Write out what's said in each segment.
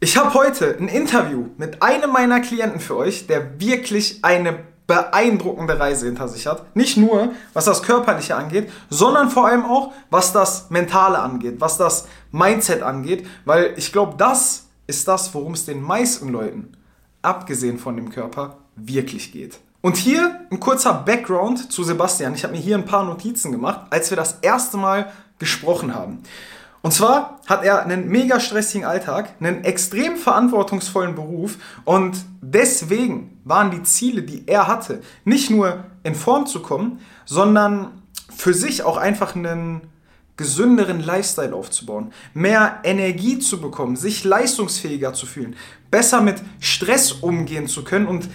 Ich habe heute ein Interview mit einem meiner Klienten für euch, der wirklich eine beeindruckende Reise hinter sich hat. Nicht nur, was das Körperliche angeht, sondern vor allem auch, was das Mentale angeht, was das Mindset angeht, weil ich glaube, das ist das, worum es den meisten Leuten, abgesehen von dem Körper, wirklich geht. Und hier ein kurzer Background zu Sebastian. Ich habe mir hier ein paar Notizen gemacht, als wir das erste Mal gesprochen haben. Und zwar hat er einen mega stressigen Alltag, einen extrem verantwortungsvollen Beruf und deswegen waren die Ziele, die er hatte, nicht nur in Form zu kommen, sondern für sich auch einfach einen gesünderen Lifestyle aufzubauen, mehr Energie zu bekommen, sich leistungsfähiger zu fühlen, besser mit Stress umgehen zu können und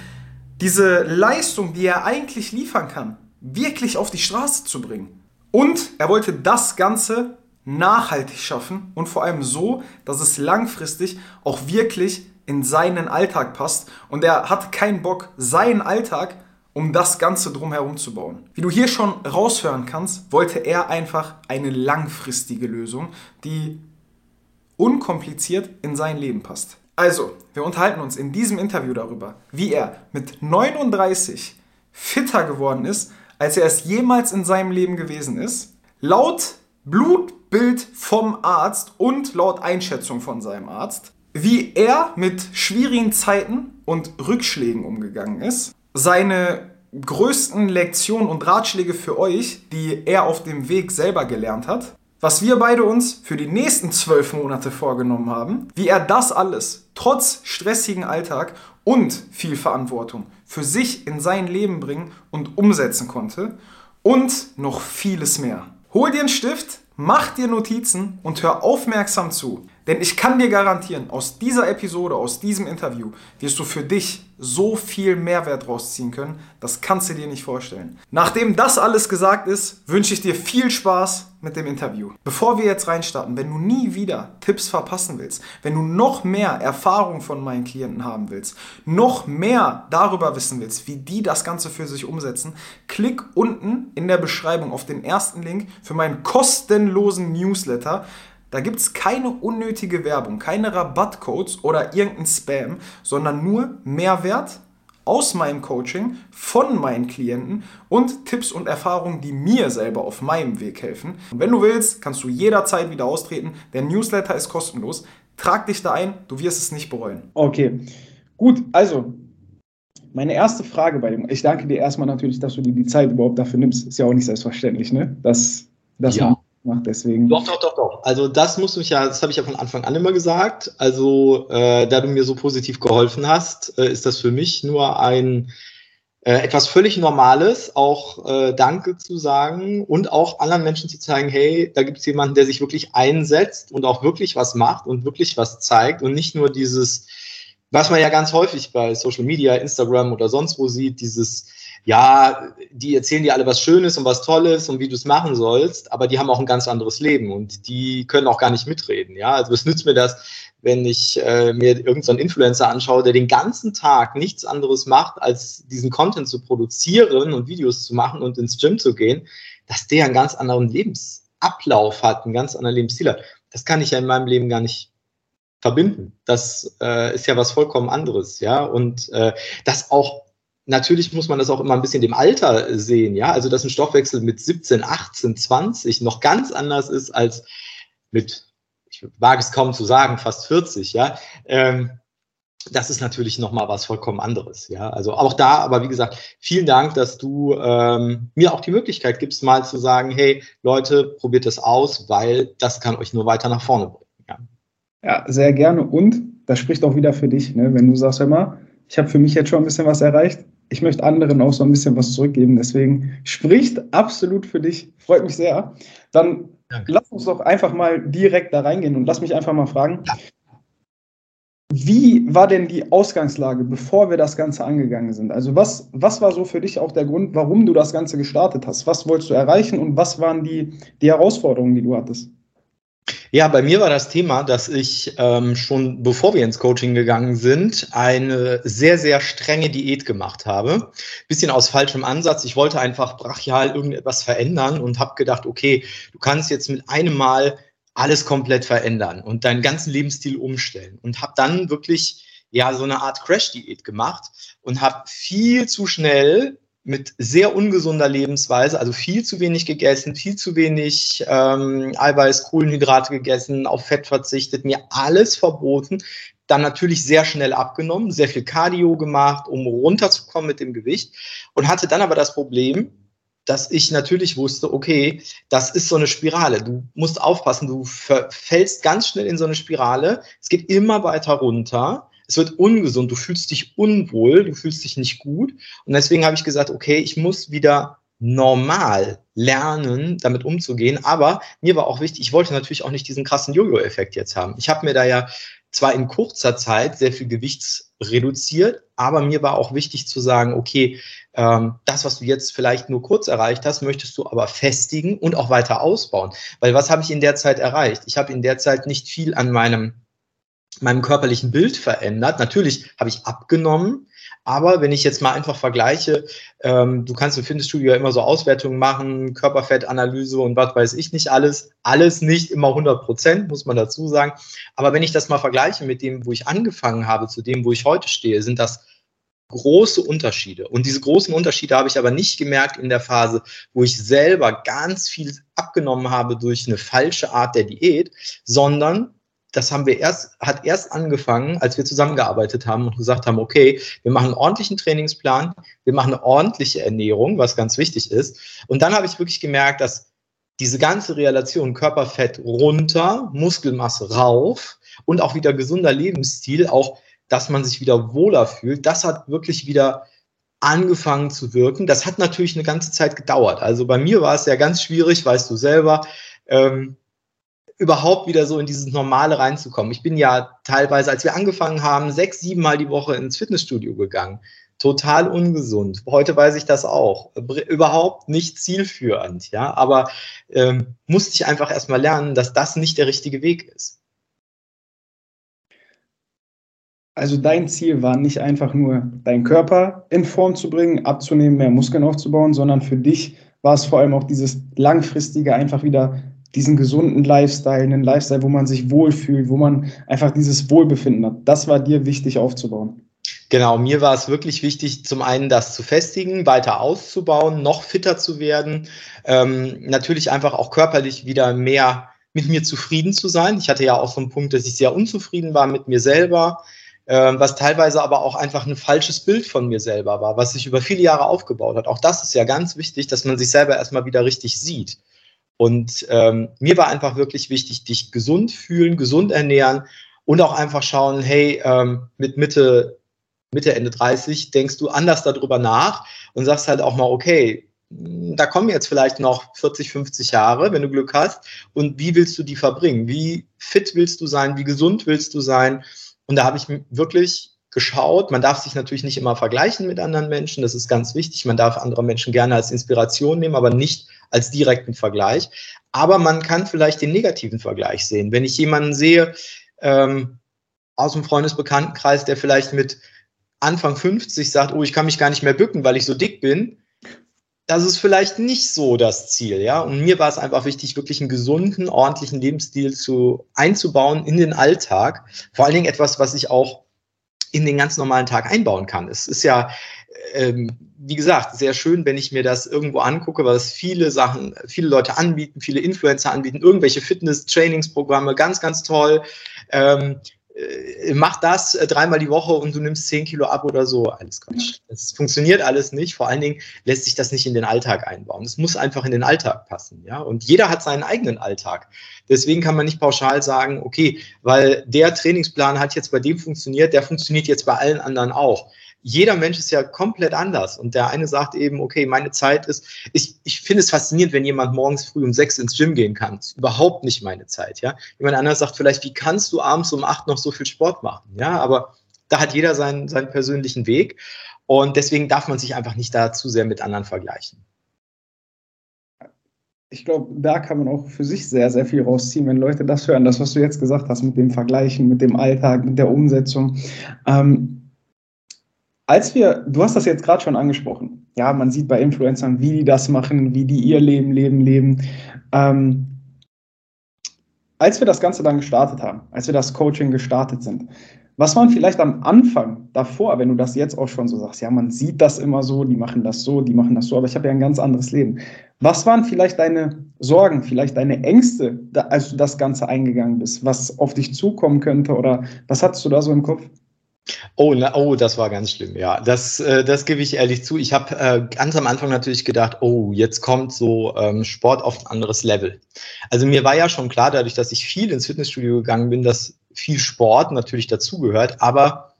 diese Leistung, die er eigentlich liefern kann, wirklich auf die Straße zu bringen. Und er wollte das Ganze nachhaltig schaffen und vor allem so, dass es langfristig auch wirklich in seinen Alltag passt. Und er hat keinen Bock, seinen Alltag um das Ganze drumherum zu bauen. Wie du hier schon raushören kannst, wollte er einfach eine langfristige Lösung, die unkompliziert in sein Leben passt. Also, wir unterhalten uns in diesem Interview darüber, wie er mit 39 fitter geworden ist, als er es jemals in seinem Leben gewesen ist. Laut Blutbild vom Arzt und laut Einschätzung von seinem Arzt, wie er mit schwierigen Zeiten und Rückschlägen umgegangen ist, seine größten Lektionen und Ratschläge für euch, die er auf dem Weg selber gelernt hat, was wir beide uns für die nächsten zwölf Monate vorgenommen haben, wie er das alles trotz stressigen Alltag und viel Verantwortung für sich in sein Leben bringen und umsetzen konnte. Und noch vieles mehr. Hol dir einen Stift, mach dir Notizen und hör aufmerksam zu. Denn ich kann dir garantieren, aus dieser Episode, aus diesem Interview, wirst du für dich so viel Mehrwert rausziehen können, das kannst du dir nicht vorstellen. Nachdem das alles gesagt ist, wünsche ich dir viel Spaß mit dem Interview. Bevor wir jetzt reinstarten, wenn du nie wieder Tipps verpassen willst, wenn du noch mehr Erfahrung von meinen Klienten haben willst, noch mehr darüber wissen willst, wie die das Ganze für sich umsetzen, klick unten in der Beschreibung auf den ersten Link für meinen kostenlosen Newsletter. Da gibt es keine unnötige Werbung, keine Rabattcodes oder irgendein Spam, sondern nur Mehrwert aus meinem Coaching, von meinen Klienten und Tipps und Erfahrungen, die mir selber auf meinem Weg helfen. Und wenn du willst, kannst du jederzeit wieder austreten. Der Newsletter ist kostenlos. Trag dich da ein, du wirst es nicht bereuen. Okay, gut, also meine erste Frage bei dem, ich danke dir erstmal natürlich, dass du dir die Zeit überhaupt dafür nimmst. Ist ja auch nicht selbstverständlich, ne? Dass, dass ja macht. Deswegen. Doch, doch, doch, doch. Also das muss mich ja, das habe ich ja von Anfang an immer gesagt. Also äh, da du mir so positiv geholfen hast, äh, ist das für mich nur ein äh, etwas völlig Normales, auch äh, Danke zu sagen und auch anderen Menschen zu zeigen, hey, da gibt es jemanden, der sich wirklich einsetzt und auch wirklich was macht und wirklich was zeigt und nicht nur dieses, was man ja ganz häufig bei Social Media, Instagram oder sonst wo sieht, dieses ja, die erzählen dir alle was Schönes und was Tolles und wie du es machen sollst, aber die haben auch ein ganz anderes Leben und die können auch gar nicht mitreden. Ja, also was nützt mir das, wenn ich äh, mir irgendeinen so Influencer anschaue, der den ganzen Tag nichts anderes macht, als diesen Content zu produzieren und Videos zu machen und ins Gym zu gehen, dass der einen ganz anderen Lebensablauf hat, einen ganz anderen Lebensstil hat. Das kann ich ja in meinem Leben gar nicht verbinden. Das äh, ist ja was vollkommen anderes, ja. Und äh, das auch natürlich muss man das auch immer ein bisschen dem Alter sehen, ja. Also, dass ein Stoffwechsel mit 17, 18, 20 noch ganz anders ist als mit, ich wage es kaum zu sagen, fast 40, ja. Ähm, das ist natürlich nochmal was vollkommen anderes, ja. Also auch da, aber wie gesagt, vielen Dank, dass du ähm, mir auch die Möglichkeit gibst, mal zu sagen, hey Leute, probiert das aus, weil das kann euch nur weiter nach vorne bringen. Ja, ja sehr gerne. Und das spricht auch wieder für dich, ne? wenn du sagst, hör mal, ich habe für mich jetzt schon ein bisschen was erreicht ich möchte anderen auch so ein bisschen was zurückgeben. Deswegen spricht absolut für dich. Freut mich sehr. Dann Danke. lass uns doch einfach mal direkt da reingehen und lass mich einfach mal fragen. Ja. Wie war denn die Ausgangslage, bevor wir das Ganze angegangen sind? Also was, was war so für dich auch der Grund, warum du das Ganze gestartet hast? Was wolltest du erreichen und was waren die, die Herausforderungen, die du hattest? Ja, bei mir war das Thema, dass ich ähm, schon bevor wir ins Coaching gegangen sind, eine sehr, sehr strenge Diät gemacht habe. Bisschen aus falschem Ansatz. Ich wollte einfach brachial irgendetwas verändern und habe gedacht, okay, du kannst jetzt mit einem Mal alles komplett verändern und deinen ganzen Lebensstil umstellen. Und habe dann wirklich ja so eine Art Crash-Diät gemacht und habe viel zu schnell mit sehr ungesunder Lebensweise, also viel zu wenig gegessen, viel zu wenig ähm, Eiweiß, Kohlenhydrate gegessen, auf Fett verzichtet, mir alles verboten, dann natürlich sehr schnell abgenommen, sehr viel Cardio gemacht, um runterzukommen mit dem Gewicht und hatte dann aber das Problem, dass ich natürlich wusste, okay, das ist so eine Spirale. Du musst aufpassen, du fällst ganz schnell in so eine Spirale. Es geht immer weiter runter. Es wird ungesund, du fühlst dich unwohl, du fühlst dich nicht gut. Und deswegen habe ich gesagt, okay, ich muss wieder normal lernen, damit umzugehen. Aber mir war auch wichtig, ich wollte natürlich auch nicht diesen krassen Jojo-Effekt jetzt haben. Ich habe mir da ja zwar in kurzer Zeit sehr viel Gewichts reduziert, aber mir war auch wichtig zu sagen, okay, ähm, das, was du jetzt vielleicht nur kurz erreicht hast, möchtest du aber festigen und auch weiter ausbauen. Weil was habe ich in der Zeit erreicht? Ich habe in der Zeit nicht viel an meinem meinem körperlichen Bild verändert. Natürlich habe ich abgenommen, aber wenn ich jetzt mal einfach vergleiche, ähm, du kannst im Fitnessstudio ja immer so Auswertungen machen, Körperfettanalyse und was weiß ich nicht alles. Alles nicht immer 100 Prozent, muss man dazu sagen. Aber wenn ich das mal vergleiche mit dem, wo ich angefangen habe, zu dem, wo ich heute stehe, sind das große Unterschiede. Und diese großen Unterschiede habe ich aber nicht gemerkt in der Phase, wo ich selber ganz viel abgenommen habe durch eine falsche Art der Diät, sondern das haben wir erst, hat erst angefangen, als wir zusammengearbeitet haben und gesagt haben, okay, wir machen einen ordentlichen Trainingsplan, wir machen eine ordentliche Ernährung, was ganz wichtig ist. Und dann habe ich wirklich gemerkt, dass diese ganze Relation Körperfett runter, Muskelmasse rauf und auch wieder gesunder Lebensstil, auch dass man sich wieder wohler fühlt, das hat wirklich wieder angefangen zu wirken. Das hat natürlich eine ganze Zeit gedauert. Also bei mir war es ja ganz schwierig, weißt du selber. Ähm, überhaupt wieder so in dieses Normale reinzukommen. Ich bin ja teilweise, als wir angefangen haben, sechs, sieben Mal die Woche ins Fitnessstudio gegangen. Total ungesund. Heute weiß ich das auch. Überhaupt nicht zielführend, ja. Aber ähm, musste ich einfach erstmal lernen, dass das nicht der richtige Weg ist. Also dein Ziel war nicht einfach nur, deinen Körper in Form zu bringen, abzunehmen, mehr Muskeln aufzubauen, sondern für dich war es vor allem auch dieses langfristige, einfach wieder diesen gesunden Lifestyle, einen Lifestyle, wo man sich wohlfühlt, wo man einfach dieses Wohlbefinden hat. Das war dir wichtig aufzubauen. Genau, mir war es wirklich wichtig, zum einen das zu festigen, weiter auszubauen, noch fitter zu werden, ähm, natürlich einfach auch körperlich wieder mehr mit mir zufrieden zu sein. Ich hatte ja auch so einen Punkt, dass ich sehr unzufrieden war mit mir selber, äh, was teilweise aber auch einfach ein falsches Bild von mir selber war, was sich über viele Jahre aufgebaut hat. Auch das ist ja ganz wichtig, dass man sich selber erstmal wieder richtig sieht. Und ähm, mir war einfach wirklich wichtig, dich gesund fühlen, gesund ernähren und auch einfach schauen, hey, ähm, mit Mitte, Mitte, Ende 30 denkst du anders darüber nach und sagst halt auch mal, okay, da kommen jetzt vielleicht noch 40, 50 Jahre, wenn du Glück hast. Und wie willst du die verbringen? Wie fit willst du sein? Wie gesund willst du sein? Und da habe ich wirklich geschaut. Man darf sich natürlich nicht immer vergleichen mit anderen Menschen. Das ist ganz wichtig. Man darf andere Menschen gerne als Inspiration nehmen, aber nicht als direkten Vergleich. Aber man kann vielleicht den negativen Vergleich sehen. Wenn ich jemanden sehe ähm, aus dem Freundesbekanntenkreis, der vielleicht mit Anfang 50 sagt, oh, ich kann mich gar nicht mehr bücken, weil ich so dick bin, das ist vielleicht nicht so das Ziel, ja. Und mir war es einfach wichtig, wirklich einen gesunden, ordentlichen Lebensstil zu einzubauen in den Alltag. Vor allen Dingen etwas, was ich auch in den ganz normalen Tag einbauen kann. Es ist ja, ähm, wie gesagt, sehr schön, wenn ich mir das irgendwo angucke, was viele Sachen, viele Leute anbieten, viele Influencer anbieten, irgendwelche Fitness-Trainingsprogramme, ganz, ganz toll. Ähm, äh, mach das äh, dreimal die Woche und du nimmst 10 Kilo ab oder so. Alles Quatsch. Das funktioniert alles nicht. Vor allen Dingen lässt sich das nicht in den Alltag einbauen. Es muss einfach in den Alltag passen. Ja? Und jeder hat seinen eigenen Alltag. Deswegen kann man nicht pauschal sagen, okay, weil der Trainingsplan hat jetzt bei dem funktioniert, der funktioniert jetzt bei allen anderen auch jeder Mensch ist ja komplett anders. Und der eine sagt eben, okay, meine Zeit ist, ich, ich finde es faszinierend, wenn jemand morgens früh um sechs ins Gym gehen kann. Das ist überhaupt nicht meine Zeit, ja. Jemand anderes sagt vielleicht, wie kannst du abends um acht noch so viel Sport machen? Ja, aber da hat jeder seinen, seinen persönlichen Weg. Und deswegen darf man sich einfach nicht da zu sehr mit anderen vergleichen. Ich glaube, da kann man auch für sich sehr, sehr viel rausziehen, wenn Leute das hören, das, was du jetzt gesagt hast mit dem Vergleichen, mit dem Alltag, mit der Umsetzung. Ähm, als wir, du hast das jetzt gerade schon angesprochen, ja, man sieht bei Influencern, wie die das machen, wie die ihr Leben, Leben, leben. Ähm, als wir das Ganze dann gestartet haben, als wir das Coaching gestartet sind, was waren vielleicht am Anfang davor, wenn du das jetzt auch schon so sagst, ja, man sieht das immer so, die machen das so, die machen das so, aber ich habe ja ein ganz anderes Leben. Was waren vielleicht deine Sorgen, vielleicht deine Ängste, als du das Ganze eingegangen bist, was auf dich zukommen könnte oder was hattest du da so im Kopf? Oh, na, oh, das war ganz schlimm, ja. Das, äh, das gebe ich ehrlich zu. Ich habe äh, ganz am Anfang natürlich gedacht, oh, jetzt kommt so ähm, Sport auf ein anderes Level. Also mir war ja schon klar, dadurch, dass ich viel ins Fitnessstudio gegangen bin, dass viel Sport natürlich dazugehört, aber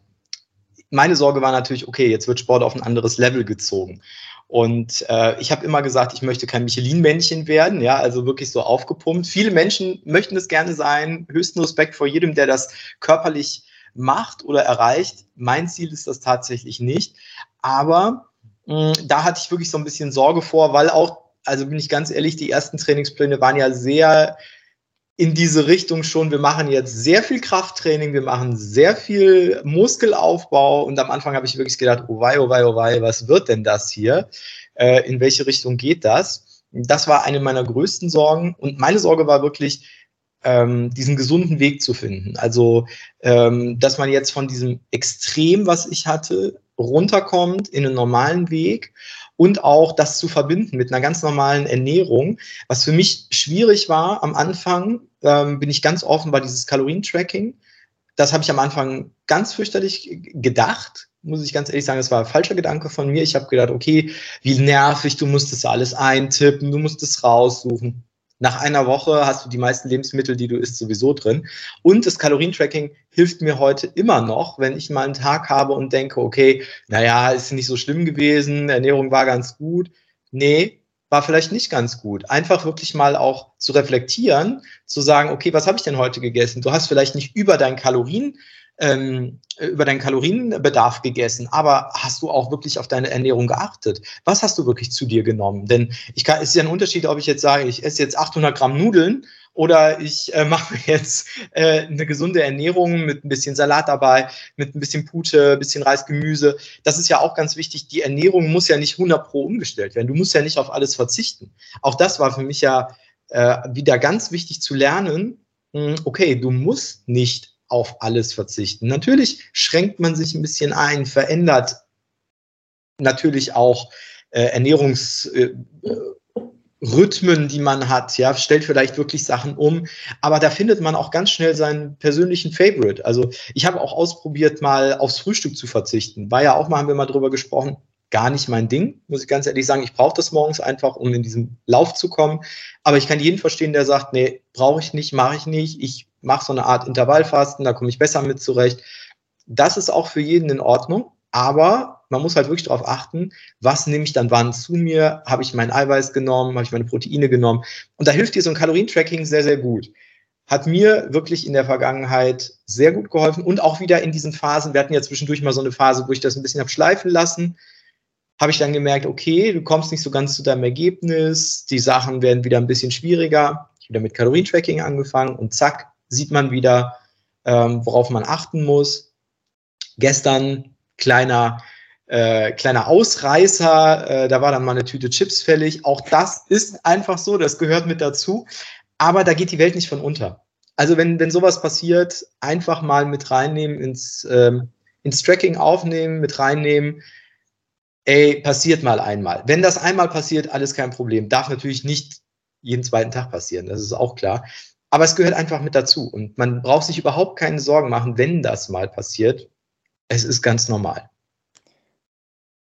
meine Sorge war natürlich, okay, jetzt wird Sport auf ein anderes Level gezogen. Und äh, ich habe immer gesagt, ich möchte kein Michelin-Männchen werden, ja, also wirklich so aufgepumpt. Viele Menschen möchten es gerne sein. Höchsten Respekt vor jedem, der das körperlich macht oder erreicht. Mein Ziel ist das tatsächlich nicht. Aber mh, hm, da hatte ich wirklich so ein bisschen Sorge vor, weil auch, also bin ich ganz ehrlich, die ersten Trainingspläne waren ja sehr in diese Richtung schon, wir machen jetzt sehr viel Krafttraining, wir machen sehr viel Muskelaufbau und am Anfang habe ich wirklich gedacht, oh wei, oh wei, oh wei, was wird denn das hier? Äh, in welche Richtung geht das? Das war eine meiner größten Sorgen und meine Sorge war wirklich, ähm, diesen gesunden Weg zu finden. Also, ähm, dass man jetzt von diesem Extrem, was ich hatte, runterkommt in einen normalen Weg und auch das zu verbinden mit einer ganz normalen Ernährung. Was für mich schwierig war am Anfang, ähm, bin ich ganz offen, war dieses Kalorientracking. Das habe ich am Anfang ganz fürchterlich gedacht, muss ich ganz ehrlich sagen, das war ein falscher Gedanke von mir. Ich habe gedacht, okay, wie nervig, du musst das alles eintippen, du musst es raussuchen. Nach einer Woche hast du die meisten Lebensmittel, die du isst, sowieso drin. Und das Kalorientracking hilft mir heute immer noch, wenn ich mal einen Tag habe und denke, okay, naja, ist nicht so schlimm gewesen, Ernährung war ganz gut. Nee, war vielleicht nicht ganz gut. Einfach wirklich mal auch zu reflektieren, zu sagen, okay, was habe ich denn heute gegessen? Du hast vielleicht nicht über dein Kalorien ähm, über deinen Kalorienbedarf gegessen, aber hast du auch wirklich auf deine Ernährung geachtet? Was hast du wirklich zu dir genommen? Denn ich kann, es ist ja ein Unterschied, ob ich jetzt sage, ich esse jetzt 800 Gramm Nudeln oder ich äh, mache jetzt äh, eine gesunde Ernährung mit ein bisschen Salat dabei, mit ein bisschen Pute, ein bisschen Reis, Gemüse. Das ist ja auch ganz wichtig. Die Ernährung muss ja nicht 100 pro umgestellt werden. Du musst ja nicht auf alles verzichten. Auch das war für mich ja äh, wieder ganz wichtig zu lernen. Hm, okay, du musst nicht auf alles verzichten. Natürlich schränkt man sich ein bisschen ein, verändert natürlich auch äh, Ernährungsrhythmen, äh, die man hat, ja, stellt vielleicht wirklich Sachen um, aber da findet man auch ganz schnell seinen persönlichen Favorite. Also ich habe auch ausprobiert, mal aufs Frühstück zu verzichten. War ja auch mal, haben wir mal drüber gesprochen, gar nicht mein Ding, muss ich ganz ehrlich sagen. Ich brauche das morgens einfach, um in diesen Lauf zu kommen. Aber ich kann jeden verstehen, der sagt, nee, brauche ich nicht, mache ich nicht. Ich mache so eine Art Intervallfasten, da komme ich besser mit zurecht. Das ist auch für jeden in Ordnung, aber man muss halt wirklich darauf achten, was nehme ich dann wann zu mir? Habe ich mein Eiweiß genommen? Habe ich meine Proteine genommen? Und da hilft dir so ein Kalorientracking sehr, sehr gut. Hat mir wirklich in der Vergangenheit sehr gut geholfen und auch wieder in diesen Phasen. Wir hatten ja zwischendurch mal so eine Phase, wo ich das ein bisschen habe schleifen lassen. Habe ich dann gemerkt, okay, du kommst nicht so ganz zu deinem Ergebnis, die Sachen werden wieder ein bisschen schwieriger. Ich wieder mit Kalorientracking angefangen und zack, sieht man wieder, ähm, worauf man achten muss. Gestern kleiner, äh, kleiner Ausreißer, äh, da war dann mal eine Tüte Chips fällig. Auch das ist einfach so, das gehört mit dazu. Aber da geht die Welt nicht von unter. Also wenn, wenn sowas passiert, einfach mal mit reinnehmen ins, ähm, ins Tracking aufnehmen, mit reinnehmen. Ey, passiert mal einmal. Wenn das einmal passiert, alles kein Problem. Darf natürlich nicht jeden zweiten Tag passieren, das ist auch klar. Aber es gehört einfach mit dazu. Und man braucht sich überhaupt keine Sorgen machen, wenn das mal passiert. Es ist ganz normal.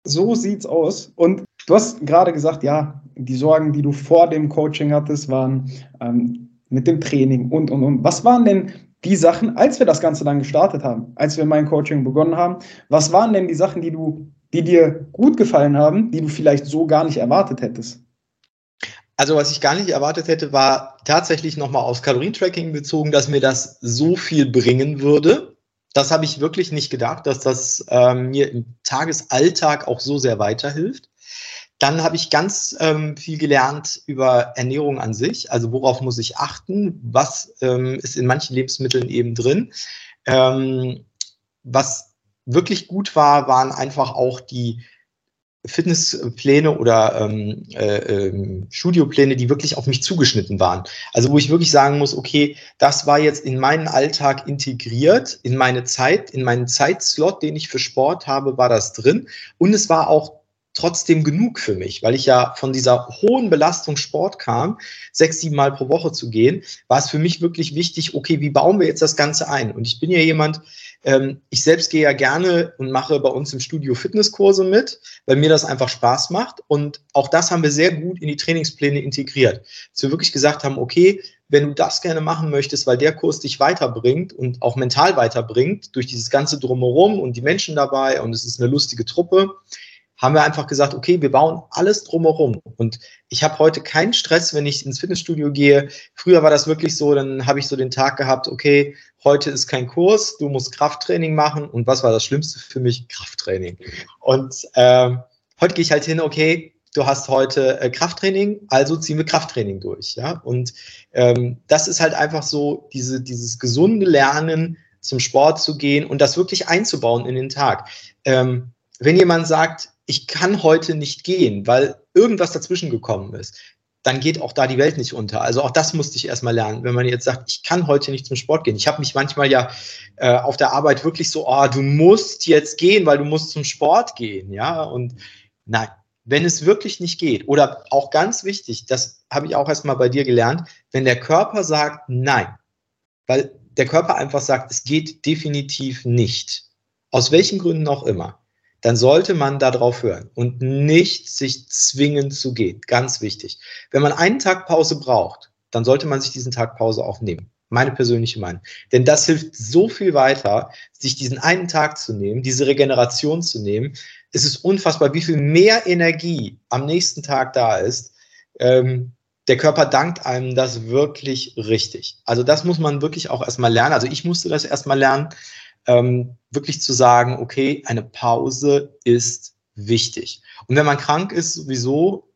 So sieht's aus. Und du hast gerade gesagt, ja, die Sorgen, die du vor dem Coaching hattest, waren ähm, mit dem Training und, und, und. Was waren denn die Sachen, als wir das Ganze dann gestartet haben, als wir mein Coaching begonnen haben, was waren denn die Sachen, die du, die dir gut gefallen haben, die du vielleicht so gar nicht erwartet hättest? Also was ich gar nicht erwartet hätte, war tatsächlich nochmal aufs Kalorientracking bezogen, dass mir das so viel bringen würde. Das habe ich wirklich nicht gedacht, dass das ähm, mir im Tagesalltag auch so sehr weiterhilft. Dann habe ich ganz ähm, viel gelernt über Ernährung an sich. Also worauf muss ich achten? Was ähm, ist in manchen Lebensmitteln eben drin? Ähm, was wirklich gut war, waren einfach auch die Fitnesspläne oder ähm, äh, ähm, Studiopläne, die wirklich auf mich zugeschnitten waren. Also wo ich wirklich sagen muss, okay, das war jetzt in meinen Alltag integriert, in meine Zeit, in meinen Zeitslot, den ich für Sport habe, war das drin. Und es war auch trotzdem genug für mich, weil ich ja von dieser hohen Belastung Sport kam, sechs, sieben Mal pro Woche zu gehen, war es für mich wirklich wichtig, okay, wie bauen wir jetzt das Ganze ein? Und ich bin ja jemand, ähm, ich selbst gehe ja gerne und mache bei uns im Studio Fitnesskurse mit, weil mir das einfach Spaß macht. Und auch das haben wir sehr gut in die Trainingspläne integriert. Dass wir wirklich gesagt haben, okay, wenn du das gerne machen möchtest, weil der Kurs dich weiterbringt und auch mental weiterbringt, durch dieses ganze Drumherum und die Menschen dabei und es ist eine lustige Truppe, haben wir einfach gesagt, okay, wir bauen alles drumherum. Und ich habe heute keinen Stress, wenn ich ins Fitnessstudio gehe. Früher war das wirklich so, dann habe ich so den Tag gehabt, okay, heute ist kein Kurs, du musst Krafttraining machen. Und was war das Schlimmste für mich? Krafttraining. Und äh, heute gehe ich halt hin, okay, du hast heute äh, Krafttraining, also ziehen wir Krafttraining durch. Ja? Und ähm, das ist halt einfach so, diese, dieses gesunde Lernen, zum Sport zu gehen und das wirklich einzubauen in den Tag. Ähm, wenn jemand sagt, ich kann heute nicht gehen, weil irgendwas dazwischen gekommen ist, dann geht auch da die Welt nicht unter. Also auch das musste ich erstmal lernen. Wenn man jetzt sagt, ich kann heute nicht zum Sport gehen. Ich habe mich manchmal ja äh, auf der Arbeit wirklich so, oh, du musst jetzt gehen, weil du musst zum Sport gehen, ja. Und nein, wenn es wirklich nicht geht, oder auch ganz wichtig, das habe ich auch erstmal bei dir gelernt, wenn der Körper sagt nein, weil der Körper einfach sagt, es geht definitiv nicht. Aus welchen Gründen auch immer dann sollte man darauf hören und nicht sich zwingen zu gehen. Ganz wichtig. Wenn man einen Tag Pause braucht, dann sollte man sich diesen Tag Pause auch nehmen. Meine persönliche Meinung. Denn das hilft so viel weiter, sich diesen einen Tag zu nehmen, diese Regeneration zu nehmen. Es ist unfassbar, wie viel mehr Energie am nächsten Tag da ist. Ähm, der Körper dankt einem das wirklich richtig. Also das muss man wirklich auch erstmal lernen. Also ich musste das erstmal lernen ähm, wirklich zu sagen, okay, eine Pause ist wichtig. Und wenn man krank ist, sowieso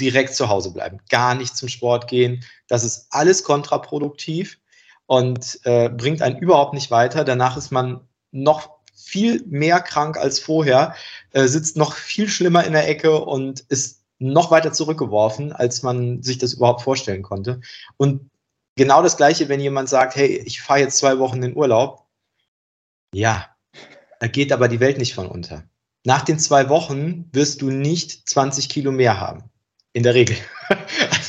direkt zu Hause bleiben, gar nicht zum Sport gehen. Das ist alles kontraproduktiv und äh, bringt einen überhaupt nicht weiter. Danach ist man noch viel mehr krank als vorher, äh, sitzt noch viel schlimmer in der Ecke und ist noch weiter zurückgeworfen, als man sich das überhaupt vorstellen konnte. Und genau das Gleiche, wenn jemand sagt, hey, ich fahre jetzt zwei Wochen in Urlaub, ja, da geht aber die Welt nicht von unter. Nach den zwei Wochen wirst du nicht 20 Kilo mehr haben. In der Regel.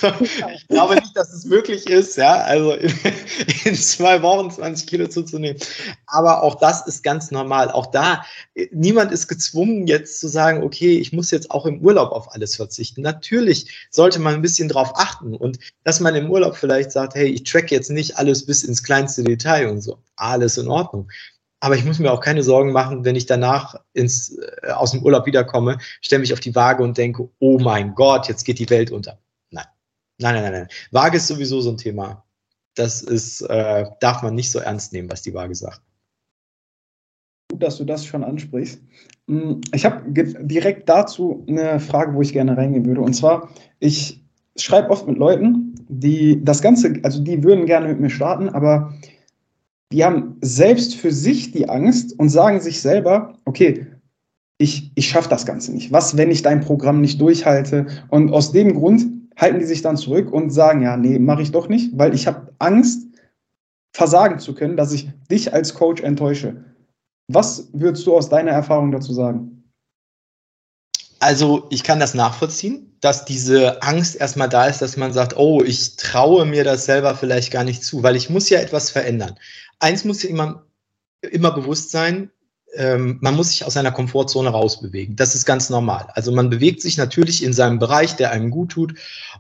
Also, ich glaube nicht, dass es möglich ist, ja, also in, in, zwei Wochen 20 Kilo zuzunehmen. Aber auch das ist ganz normal. Auch da, niemand ist gezwungen, jetzt zu sagen, okay, ich muss jetzt auch im Urlaub auf alles verzichten. Natürlich sollte man ein bisschen drauf achten und dass man im Urlaub vielleicht sagt, hey, ich track jetzt nicht alles bis ins kleinste Detail und so. Alles in Ordnung. Aber ich muss mir auch keine Sorgen machen, wenn ich danach ins, äh, aus dem Urlaub wiederkomme, stelle mich auf die Waage und denke, oh mein Gott, jetzt geht die Welt unter. Nein. Nein, nein, nein, nein. Waage ist sowieso so ein Thema. Das ist, äh, darf man nicht so ernst nehmen, was die Waage sagt. Gut, dass du das schon ansprichst. Hm, ich habe direkt dazu eine Frage, wo ich gerne reingehen würde. Und zwar, ich schreibe oft mit Leuten, die das Ganze, also die würden gerne mit mir starten, aber die haben selbst für sich die Angst und sagen sich selber, okay, ich, ich schaffe das Ganze nicht. Was, wenn ich dein Programm nicht durchhalte? Und aus dem Grund halten die sich dann zurück und sagen, ja, nee, mache ich doch nicht, weil ich habe Angst, versagen zu können, dass ich dich als Coach enttäusche. Was würdest du aus deiner Erfahrung dazu sagen? Also ich kann das nachvollziehen, dass diese Angst erstmal da ist, dass man sagt, oh, ich traue mir das selber vielleicht gar nicht zu, weil ich muss ja etwas verändern eins muss immer, immer bewusst sein, ähm, man muss sich aus seiner Komfortzone rausbewegen. Das ist ganz normal. Also man bewegt sich natürlich in seinem Bereich, der einem gut tut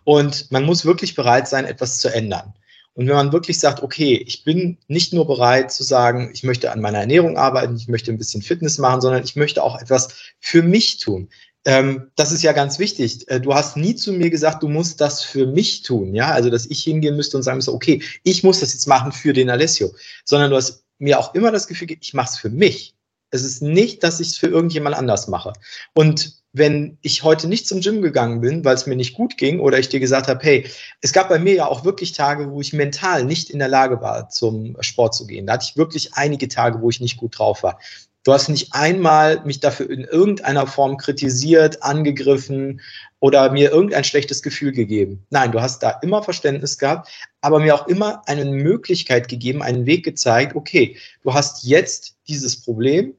und man muss wirklich bereit sein, etwas zu ändern. Und wenn man wirklich sagt, okay, ich bin nicht nur bereit zu sagen, ich möchte an meiner Ernährung arbeiten, ich möchte ein bisschen Fitness machen, sondern ich möchte auch etwas für mich tun. Ähm, das ist ja ganz wichtig. Äh, du hast nie zu mir gesagt, du musst das für mich tun, ja, also dass ich hingehen müsste und sagen müsste, okay, ich muss das jetzt machen für den Alessio, sondern du hast mir auch immer das Gefühl, ich mache es für mich. Es ist nicht, dass ich es für irgendjemand anders mache. Und wenn ich heute nicht zum Gym gegangen bin, weil es mir nicht gut ging oder ich dir gesagt habe, hey, es gab bei mir ja auch wirklich Tage, wo ich mental nicht in der Lage war, zum Sport zu gehen. Da hatte ich wirklich einige Tage, wo ich nicht gut drauf war Du hast nicht einmal mich dafür in irgendeiner Form kritisiert, angegriffen oder mir irgendein schlechtes Gefühl gegeben. Nein, du hast da immer Verständnis gehabt, aber mir auch immer eine Möglichkeit gegeben, einen Weg gezeigt, okay, du hast jetzt dieses Problem,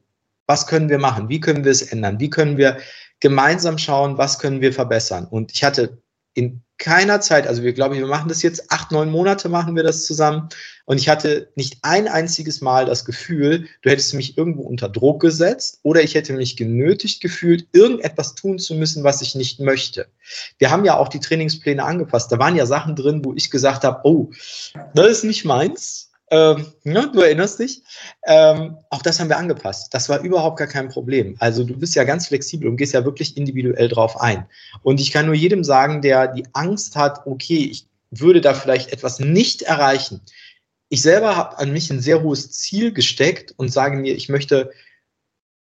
was können wir machen? Wie können wir es ändern? Wie können wir gemeinsam schauen, was können wir verbessern? Und ich hatte in keiner Zeit, also wir glaube ich, wir machen das jetzt acht, neun Monate machen wir das zusammen. Und ich hatte nicht ein einziges Mal das Gefühl, du hättest mich irgendwo unter Druck gesetzt oder ich hätte mich genötigt gefühlt, irgendetwas tun zu müssen, was ich nicht möchte. Wir haben ja auch die Trainingspläne angepasst. Da waren ja Sachen drin, wo ich gesagt habe, oh, das ist nicht meins. Ähm, ne, du erinnerst dich. Ähm, auch das haben wir angepasst. Das war überhaupt gar kein Problem. Also du bist ja ganz flexibel und gehst ja wirklich individuell drauf ein. Und ich kann nur jedem sagen, der die Angst hat, okay, ich würde da vielleicht etwas nicht erreichen. Ich selber habe an mich ein sehr hohes Ziel gesteckt und sage mir, ich möchte,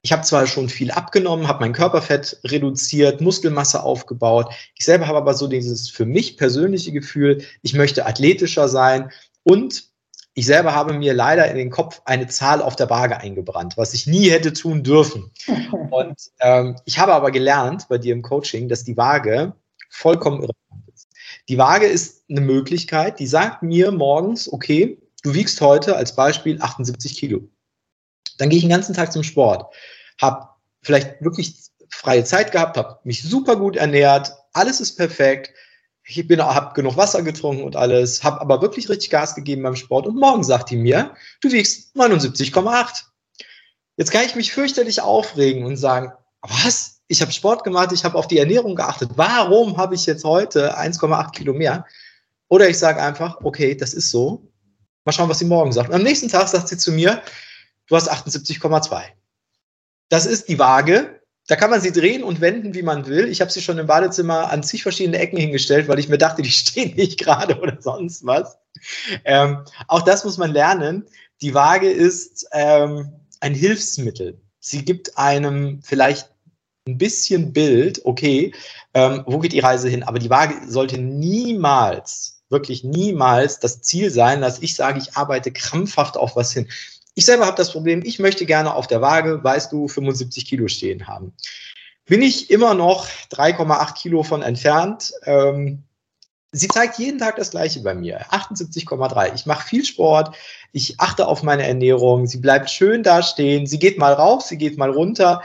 ich habe zwar schon viel abgenommen, habe mein Körperfett reduziert, Muskelmasse aufgebaut. Ich selber habe aber so dieses für mich persönliche Gefühl, ich möchte athletischer sein und ich selber habe mir leider in den Kopf eine Zahl auf der Waage eingebrannt, was ich nie hätte tun dürfen. Und ähm, ich habe aber gelernt bei dir im Coaching, dass die Waage vollkommen irrelevant ist. Die Waage ist eine Möglichkeit, die sagt mir morgens, okay, du wiegst heute als Beispiel 78 Kilo. Dann gehe ich den ganzen Tag zum Sport, habe vielleicht wirklich freie Zeit gehabt, habe mich super gut ernährt, alles ist perfekt, ich bin, habe genug Wasser getrunken und alles, habe aber wirklich richtig Gas gegeben beim Sport und morgen sagt die mir, du wiegst 79,8. Jetzt kann ich mich fürchterlich aufregen und sagen, was? Ich habe Sport gemacht, ich habe auf die Ernährung geachtet. Warum habe ich jetzt heute 1,8 Kilo mehr? Oder ich sage einfach, okay, das ist so. Mal schauen, was sie morgen sagt. Und am nächsten Tag sagt sie zu mir, du hast 78,2. Das ist die Waage, da kann man sie drehen und wenden, wie man will. Ich habe sie schon im Badezimmer an zig verschiedene Ecken hingestellt, weil ich mir dachte, die stehen nicht gerade oder sonst was. Ähm, auch das muss man lernen. Die Waage ist ähm, ein Hilfsmittel. Sie gibt einem vielleicht ein bisschen Bild, okay, ähm, wo geht die Reise hin? Aber die Waage sollte niemals, wirklich niemals das Ziel sein, dass ich sage, ich arbeite krampfhaft auf was hin. Ich selber habe das Problem, ich möchte gerne auf der Waage, weißt du, 75 Kilo stehen haben. Bin ich immer noch 3,8 Kilo von entfernt. Ähm, sie zeigt jeden Tag das Gleiche bei mir. 78,3. Ich mache viel Sport, ich achte auf meine Ernährung, sie bleibt schön da stehen, sie geht mal rauf, sie geht mal runter.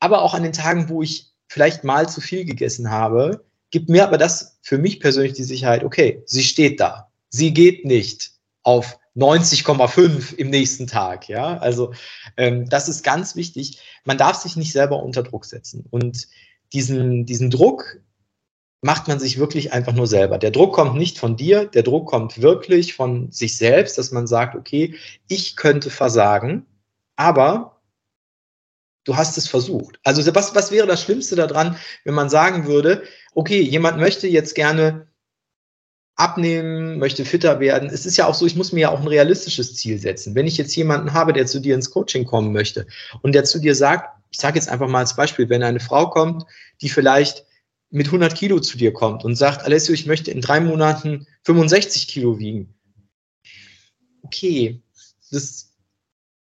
Aber auch an den Tagen, wo ich vielleicht mal zu viel gegessen habe, gibt mir aber das für mich persönlich die Sicherheit, okay, sie steht da. Sie geht nicht auf 90,5 im nächsten Tag. Ja, also ähm, das ist ganz wichtig. Man darf sich nicht selber unter Druck setzen. Und diesen, diesen Druck macht man sich wirklich einfach nur selber. Der Druck kommt nicht von dir, der Druck kommt wirklich von sich selbst, dass man sagt, okay, ich könnte versagen, aber du hast es versucht. Also was, was wäre das Schlimmste daran, wenn man sagen würde, okay, jemand möchte jetzt gerne abnehmen, möchte fitter werden. Es ist ja auch so, ich muss mir ja auch ein realistisches Ziel setzen. Wenn ich jetzt jemanden habe, der zu dir ins Coaching kommen möchte und der zu dir sagt, ich sage jetzt einfach mal als Beispiel, wenn eine Frau kommt, die vielleicht mit 100 Kilo zu dir kommt und sagt, Alessio, ich möchte in drei Monaten 65 Kilo wiegen. Okay, das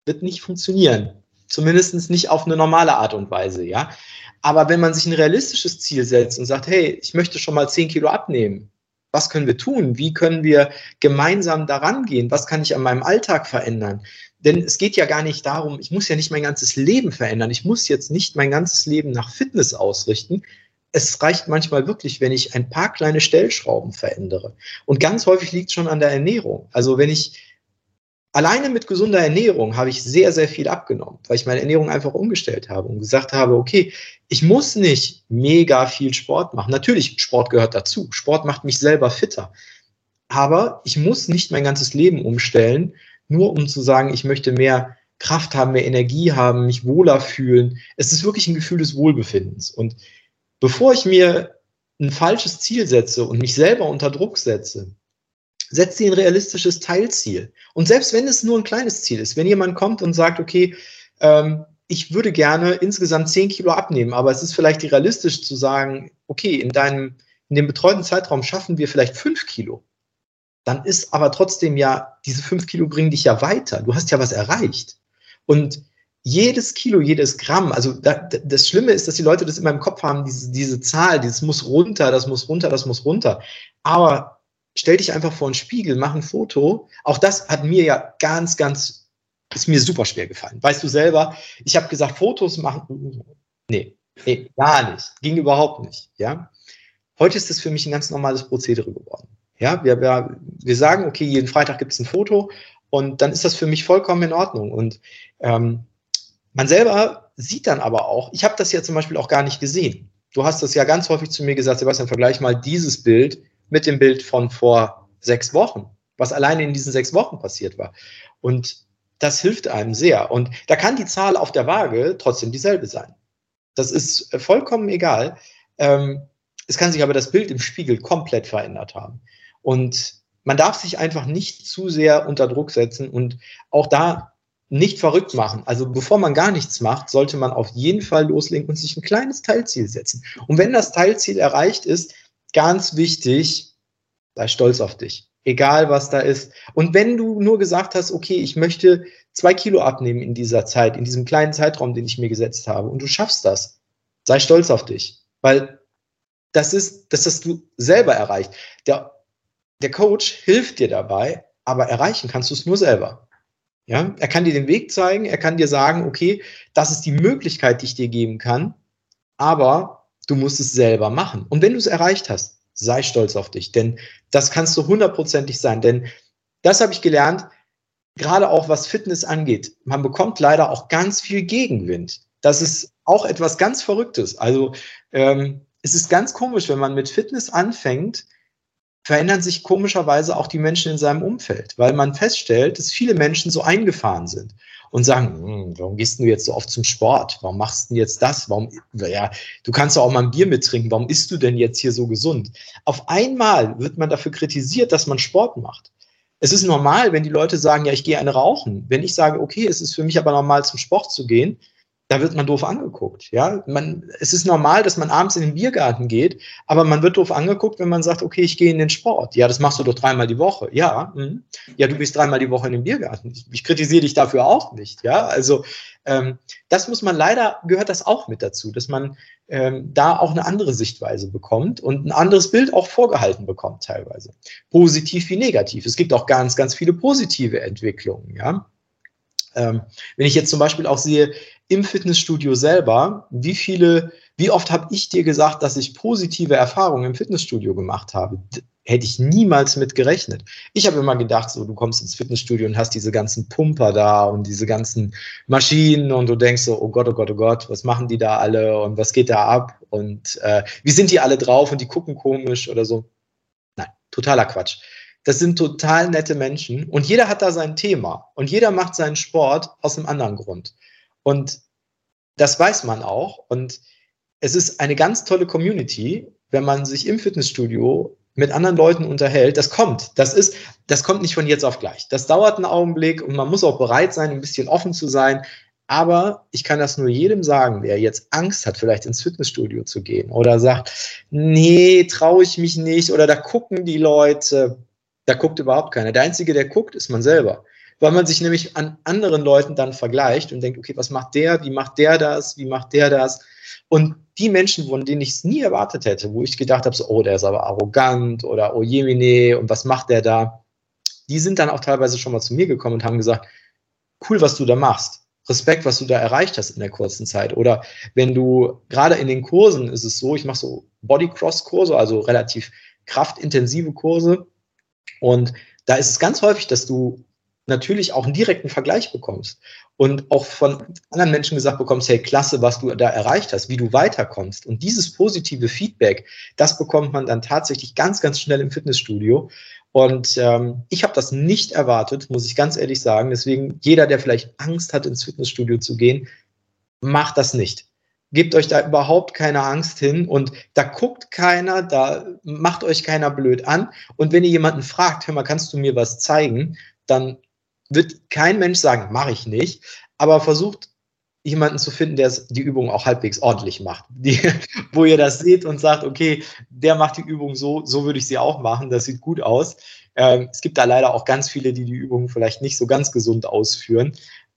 wird nicht funktionieren. Zumindest nicht auf eine normale Art und Weise, ja. Aber wenn man sich ein realistisches Ziel setzt und sagt, hey, ich möchte schon mal 10 Kilo abnehmen, was können wir tun? Wie können wir gemeinsam daran gehen? Was kann ich an meinem Alltag verändern? Denn es geht ja gar nicht darum, ich muss ja nicht mein ganzes Leben verändern. Ich muss jetzt nicht mein ganzes Leben nach Fitness ausrichten. Es reicht manchmal wirklich, wenn ich ein paar kleine Stellschrauben verändere. Und ganz häufig liegt es schon an der Ernährung. Also wenn ich alleine mit gesunder Ernährung habe ich sehr, sehr viel abgenommen, weil ich meine Ernährung einfach umgestellt habe und gesagt habe, okay, ich muss nicht mega viel Sport machen. Natürlich, Sport gehört dazu. Sport macht mich selber fitter. Aber ich muss nicht mein ganzes Leben umstellen, nur um zu sagen, ich möchte mehr Kraft haben, mehr Energie haben, mich wohler fühlen. Es ist wirklich ein Gefühl des Wohlbefindens. Und bevor ich mir ein falsches Ziel setze und mich selber unter Druck setze, setz dir ein realistisches Teilziel. Und selbst wenn es nur ein kleines Ziel ist, wenn jemand kommt und sagt, okay, ähm, ich würde gerne insgesamt 10 Kilo abnehmen, aber es ist vielleicht realistisch zu sagen, okay, in deinem, in dem betreuten Zeitraum schaffen wir vielleicht 5 Kilo. Dann ist aber trotzdem ja, diese 5 Kilo bringen dich ja weiter. Du hast ja was erreicht. Und jedes Kilo, jedes Gramm, also da, das Schlimme ist, dass die Leute das immer im Kopf haben, diese, diese Zahl, dieses muss runter, das muss runter, das muss runter. Aber stell dich einfach vor einen Spiegel, mach ein Foto. Auch das hat mir ja ganz, ganz, ist mir super schwer gefallen. Weißt du selber, ich habe gesagt, Fotos machen, nee, nee, gar nicht, ging überhaupt nicht, ja. Heute ist das für mich ein ganz normales Prozedere geworden. Ja, wir, wir, wir sagen, okay, jeden Freitag gibt es ein Foto und dann ist das für mich vollkommen in Ordnung. Und ähm, man selber sieht dann aber auch, ich habe das ja zum Beispiel auch gar nicht gesehen. Du hast das ja ganz häufig zu mir gesagt, Sebastian, vergleich mal dieses Bild mit dem Bild von vor sechs Wochen, was alleine in diesen sechs Wochen passiert war. Und das hilft einem sehr. Und da kann die Zahl auf der Waage trotzdem dieselbe sein. Das ist vollkommen egal. Ähm, es kann sich aber das Bild im Spiegel komplett verändert haben. Und man darf sich einfach nicht zu sehr unter Druck setzen und auch da nicht verrückt machen. Also bevor man gar nichts macht, sollte man auf jeden Fall loslegen und sich ein kleines Teilziel setzen. Und wenn das Teilziel erreicht ist, ganz wichtig, sei stolz auf dich. Egal was da ist. Und wenn du nur gesagt hast, okay, ich möchte zwei Kilo abnehmen in dieser Zeit, in diesem kleinen Zeitraum, den ich mir gesetzt habe, und du schaffst das, sei stolz auf dich. Weil das ist, das hast du selber erreicht. Der, der Coach hilft dir dabei, aber erreichen kannst du es nur selber. Ja, er kann dir den Weg zeigen, er kann dir sagen, okay, das ist die Möglichkeit, die ich dir geben kann, aber du musst es selber machen. Und wenn du es erreicht hast, sei stolz auf dich, denn das kannst du hundertprozentig sein, denn das habe ich gelernt, gerade auch was Fitness angeht. Man bekommt leider auch ganz viel Gegenwind. Das ist auch etwas ganz Verrücktes. Also ähm, es ist ganz komisch, wenn man mit Fitness anfängt, verändern sich komischerweise auch die Menschen in seinem Umfeld, weil man feststellt, dass viele Menschen so eingefahren sind und sagen, hm, warum gehst du jetzt so oft zum Sport? Warum machst du denn jetzt das? Warum, ja, du kannst doch auch mal ein Bier mittrinken. Warum isst du denn jetzt hier so gesund? Auf einmal wird man dafür kritisiert, dass man Sport macht. Es ist normal, wenn die Leute sagen, ja, ich gehe eine rauchen. Wenn ich sage, okay, es ist für mich aber normal, zum Sport zu gehen, da wird man doof angeguckt. Ja, man, es ist normal, dass man abends in den Biergarten geht, aber man wird doof angeguckt, wenn man sagt, okay, ich gehe in den Sport. Ja, das machst du doch dreimal die Woche. Ja, mh. ja, du gehst dreimal die Woche in den Biergarten. Ich, ich kritisiere dich dafür auch nicht. Ja, also ähm, das muss man leider gehört das auch mit dazu, dass man ähm, da auch eine andere Sichtweise bekommt und ein anderes Bild auch vorgehalten bekommt teilweise. Positiv wie negativ. Es gibt auch ganz, ganz viele positive Entwicklungen. Ja. Ähm, wenn ich jetzt zum Beispiel auch sehe, im Fitnessstudio selber, wie viele, wie oft habe ich dir gesagt, dass ich positive Erfahrungen im Fitnessstudio gemacht habe? Hätte ich niemals mit gerechnet. Ich habe immer gedacht, so, du kommst ins Fitnessstudio und hast diese ganzen Pumper da und diese ganzen Maschinen und du denkst so, oh Gott, oh Gott, oh Gott, was machen die da alle und was geht da ab und äh, wie sind die alle drauf und die gucken komisch oder so. Nein, totaler Quatsch. Das sind total nette Menschen und jeder hat da sein Thema und jeder macht seinen Sport aus einem anderen Grund. Und das weiß man auch. Und es ist eine ganz tolle Community, wenn man sich im Fitnessstudio mit anderen Leuten unterhält. Das kommt. Das ist, das kommt nicht von jetzt auf gleich. Das dauert einen Augenblick und man muss auch bereit sein, ein bisschen offen zu sein. Aber ich kann das nur jedem sagen, der jetzt Angst hat, vielleicht ins Fitnessstudio zu gehen oder sagt, nee, traue ich mich nicht oder da gucken die Leute. Da guckt überhaupt keiner. Der Einzige, der guckt, ist man selber weil man sich nämlich an anderen Leuten dann vergleicht und denkt, okay, was macht der, wie macht der das, wie macht der das? Und die Menschen, von denen ich es nie erwartet hätte, wo ich gedacht habe, so, oh, der ist aber arrogant oder oh jemine und was macht der da? Die sind dann auch teilweise schon mal zu mir gekommen und haben gesagt, cool, was du da machst. Respekt, was du da erreicht hast in der kurzen Zeit. Oder wenn du gerade in den Kursen ist es so, ich mache so Bodycross-Kurse, also relativ kraftintensive Kurse. Und da ist es ganz häufig, dass du natürlich auch einen direkten Vergleich bekommst und auch von anderen Menschen gesagt bekommst, hey, klasse, was du da erreicht hast, wie du weiterkommst. Und dieses positive Feedback, das bekommt man dann tatsächlich ganz, ganz schnell im Fitnessstudio. Und ähm, ich habe das nicht erwartet, muss ich ganz ehrlich sagen. Deswegen, jeder, der vielleicht Angst hat, ins Fitnessstudio zu gehen, macht das nicht. Gebt euch da überhaupt keine Angst hin und da guckt keiner, da macht euch keiner blöd an. Und wenn ihr jemanden fragt, hör mal, kannst du mir was zeigen, dann wird kein Mensch sagen, mache ich nicht, aber versucht jemanden zu finden, der die Übung auch halbwegs ordentlich macht. Die, wo ihr das seht und sagt, okay, der macht die Übung so, so würde ich sie auch machen, das sieht gut aus. Ähm, es gibt da leider auch ganz viele, die die Übung vielleicht nicht so ganz gesund ausführen.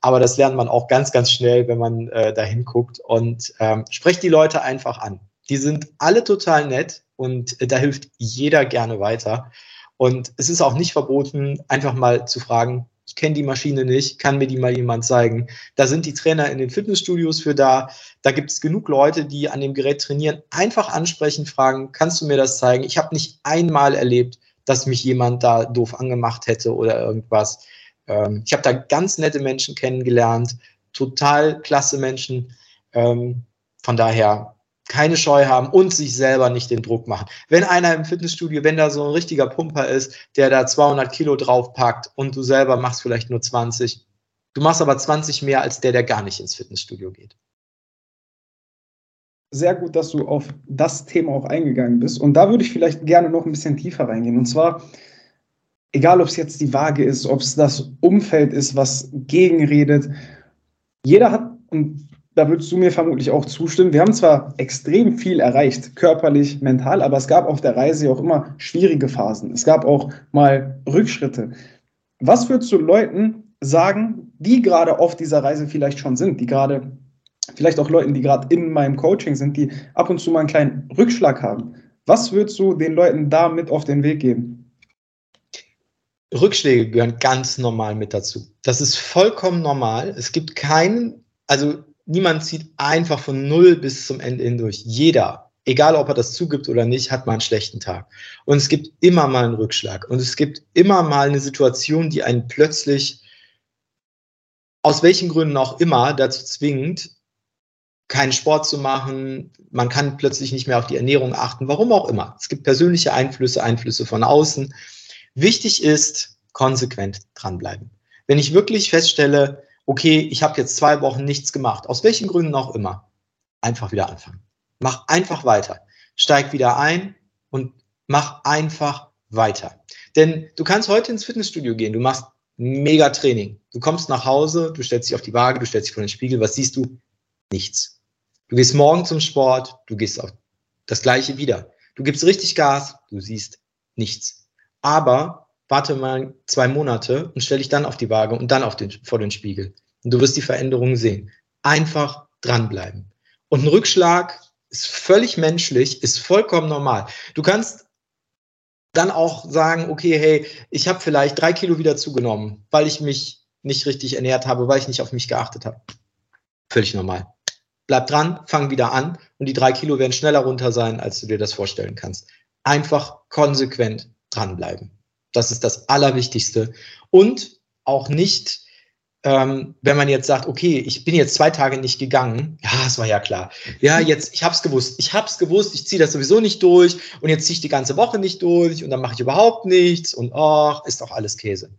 Aber das lernt man auch ganz, ganz schnell, wenn man äh, da hinguckt. Und ähm, sprecht die Leute einfach an. Die sind alle total nett und äh, da hilft jeder gerne weiter. Und es ist auch nicht verboten, einfach mal zu fragen, ich kenne die Maschine nicht, kann mir die mal jemand zeigen. Da sind die Trainer in den Fitnessstudios für da. Da gibt es genug Leute, die an dem Gerät trainieren. Einfach ansprechen, fragen, kannst du mir das zeigen? Ich habe nicht einmal erlebt, dass mich jemand da doof angemacht hätte oder irgendwas. Ähm, ich habe da ganz nette Menschen kennengelernt, total klasse Menschen. Ähm, von daher keine Scheu haben und sich selber nicht den Druck machen. Wenn einer im Fitnessstudio, wenn da so ein richtiger Pumper ist, der da 200 Kilo draufpackt und du selber machst vielleicht nur 20, du machst aber 20 mehr als der, der gar nicht ins Fitnessstudio geht. Sehr gut, dass du auf das Thema auch eingegangen bist. Und da würde ich vielleicht gerne noch ein bisschen tiefer reingehen. Und zwar, egal ob es jetzt die Waage ist, ob es das Umfeld ist, was gegenredet, jeder hat, und da würdest du mir vermutlich auch zustimmen. Wir haben zwar extrem viel erreicht, körperlich, mental, aber es gab auf der Reise auch immer schwierige Phasen. Es gab auch mal Rückschritte. Was würdest du Leuten sagen, die gerade auf dieser Reise vielleicht schon sind, die gerade, vielleicht auch Leuten, die gerade in meinem Coaching sind, die ab und zu mal einen kleinen Rückschlag haben? Was würdest du den Leuten da mit auf den Weg geben? Rückschläge gehören ganz normal mit dazu. Das ist vollkommen normal. Es gibt keinen, also niemand zieht einfach von null bis zum Ende hindurch. Jeder, egal ob er das zugibt oder nicht, hat mal einen schlechten Tag. Und es gibt immer mal einen Rückschlag. Und es gibt immer mal eine Situation, die einen plötzlich, aus welchen Gründen auch immer, dazu zwingt, keinen Sport zu machen. Man kann plötzlich nicht mehr auf die Ernährung achten, warum auch immer. Es gibt persönliche Einflüsse, Einflüsse von außen. Wichtig ist, konsequent dranbleiben. Wenn ich wirklich feststelle, okay, ich habe jetzt zwei Wochen nichts gemacht, aus welchen Gründen auch immer, einfach wieder anfangen. Mach einfach weiter. Steig wieder ein und mach einfach weiter. Denn du kannst heute ins Fitnessstudio gehen, du machst mega Training. Du kommst nach Hause, du stellst dich auf die Waage, du stellst dich vor den Spiegel, was siehst du? Nichts. Du gehst morgen zum Sport, du gehst auf das gleiche wieder. Du gibst richtig Gas, du siehst nichts. Aber warte mal zwei Monate und stell dich dann auf die Waage und dann den, vor den Spiegel. Und du wirst die Veränderungen sehen. Einfach dranbleiben. Und ein Rückschlag ist völlig menschlich, ist vollkommen normal. Du kannst dann auch sagen, okay, hey, ich habe vielleicht drei Kilo wieder zugenommen, weil ich mich nicht richtig ernährt habe, weil ich nicht auf mich geachtet habe. Völlig normal. Bleib dran, fang wieder an und die drei Kilo werden schneller runter sein, als du dir das vorstellen kannst. Einfach konsequent dranbleiben. Das ist das Allerwichtigste. Und auch nicht, ähm, wenn man jetzt sagt, okay, ich bin jetzt zwei Tage nicht gegangen. Ja, das war ja klar. Ja, jetzt, ich habe es gewusst. Ich habe es gewusst, ich ziehe das sowieso nicht durch und jetzt ziehe ich die ganze Woche nicht durch und dann mache ich überhaupt nichts und ach, ist doch alles Käse.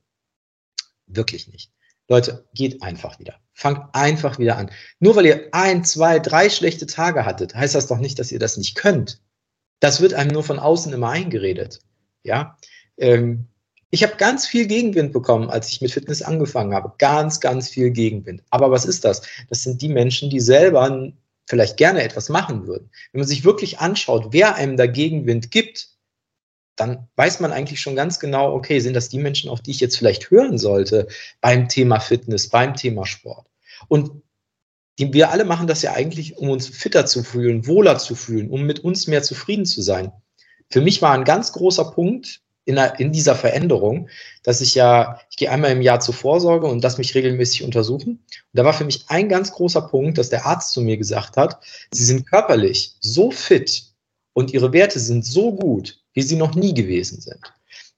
Wirklich nicht. Leute, geht einfach wieder. Fangt einfach wieder an. Nur weil ihr ein, zwei, drei schlechte Tage hattet, heißt das doch nicht, dass ihr das nicht könnt. Das wird einem nur von außen immer eingeredet. Ja, ähm, ich habe ganz viel Gegenwind bekommen, als ich mit Fitness angefangen habe. Ganz, ganz viel Gegenwind. Aber was ist das? Das sind die Menschen, die selber vielleicht gerne etwas machen würden. Wenn man sich wirklich anschaut, wer einem da Gegenwind gibt, dann weiß man eigentlich schon ganz genau, okay, sind das die Menschen, auf die ich jetzt vielleicht hören sollte beim Thema Fitness, beim Thema Sport. Und die, wir alle machen das ja eigentlich, um uns fitter zu fühlen, wohler zu fühlen, um mit uns mehr zufrieden zu sein. Für mich war ein ganz großer Punkt, in, in dieser Veränderung, dass ich ja, ich gehe einmal im Jahr zur Vorsorge und das mich regelmäßig untersuchen. Und da war für mich ein ganz großer Punkt, dass der Arzt zu mir gesagt hat, Sie sind körperlich so fit und Ihre Werte sind so gut, wie sie noch nie gewesen sind.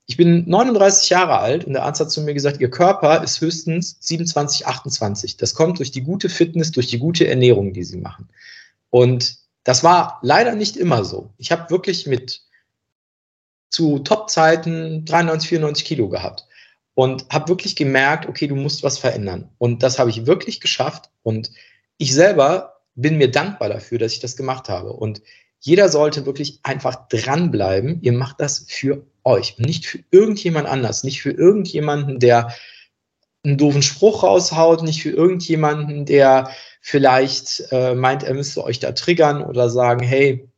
Ich bin 39 Jahre alt und der Arzt hat zu mir gesagt, Ihr Körper ist höchstens 27, 28. Das kommt durch die gute Fitness, durch die gute Ernährung, die Sie machen. Und das war leider nicht immer so. Ich habe wirklich mit zu Top-Zeiten 93, 94 Kilo gehabt und habe wirklich gemerkt, okay, du musst was verändern. Und das habe ich wirklich geschafft. Und ich selber bin mir dankbar dafür, dass ich das gemacht habe. Und jeder sollte wirklich einfach dranbleiben. Ihr macht das für euch nicht für irgendjemand anders, nicht für irgendjemanden, der einen doofen Spruch raushaut, nicht für irgendjemanden, der vielleicht äh, meint, er müsste euch da triggern oder sagen, hey,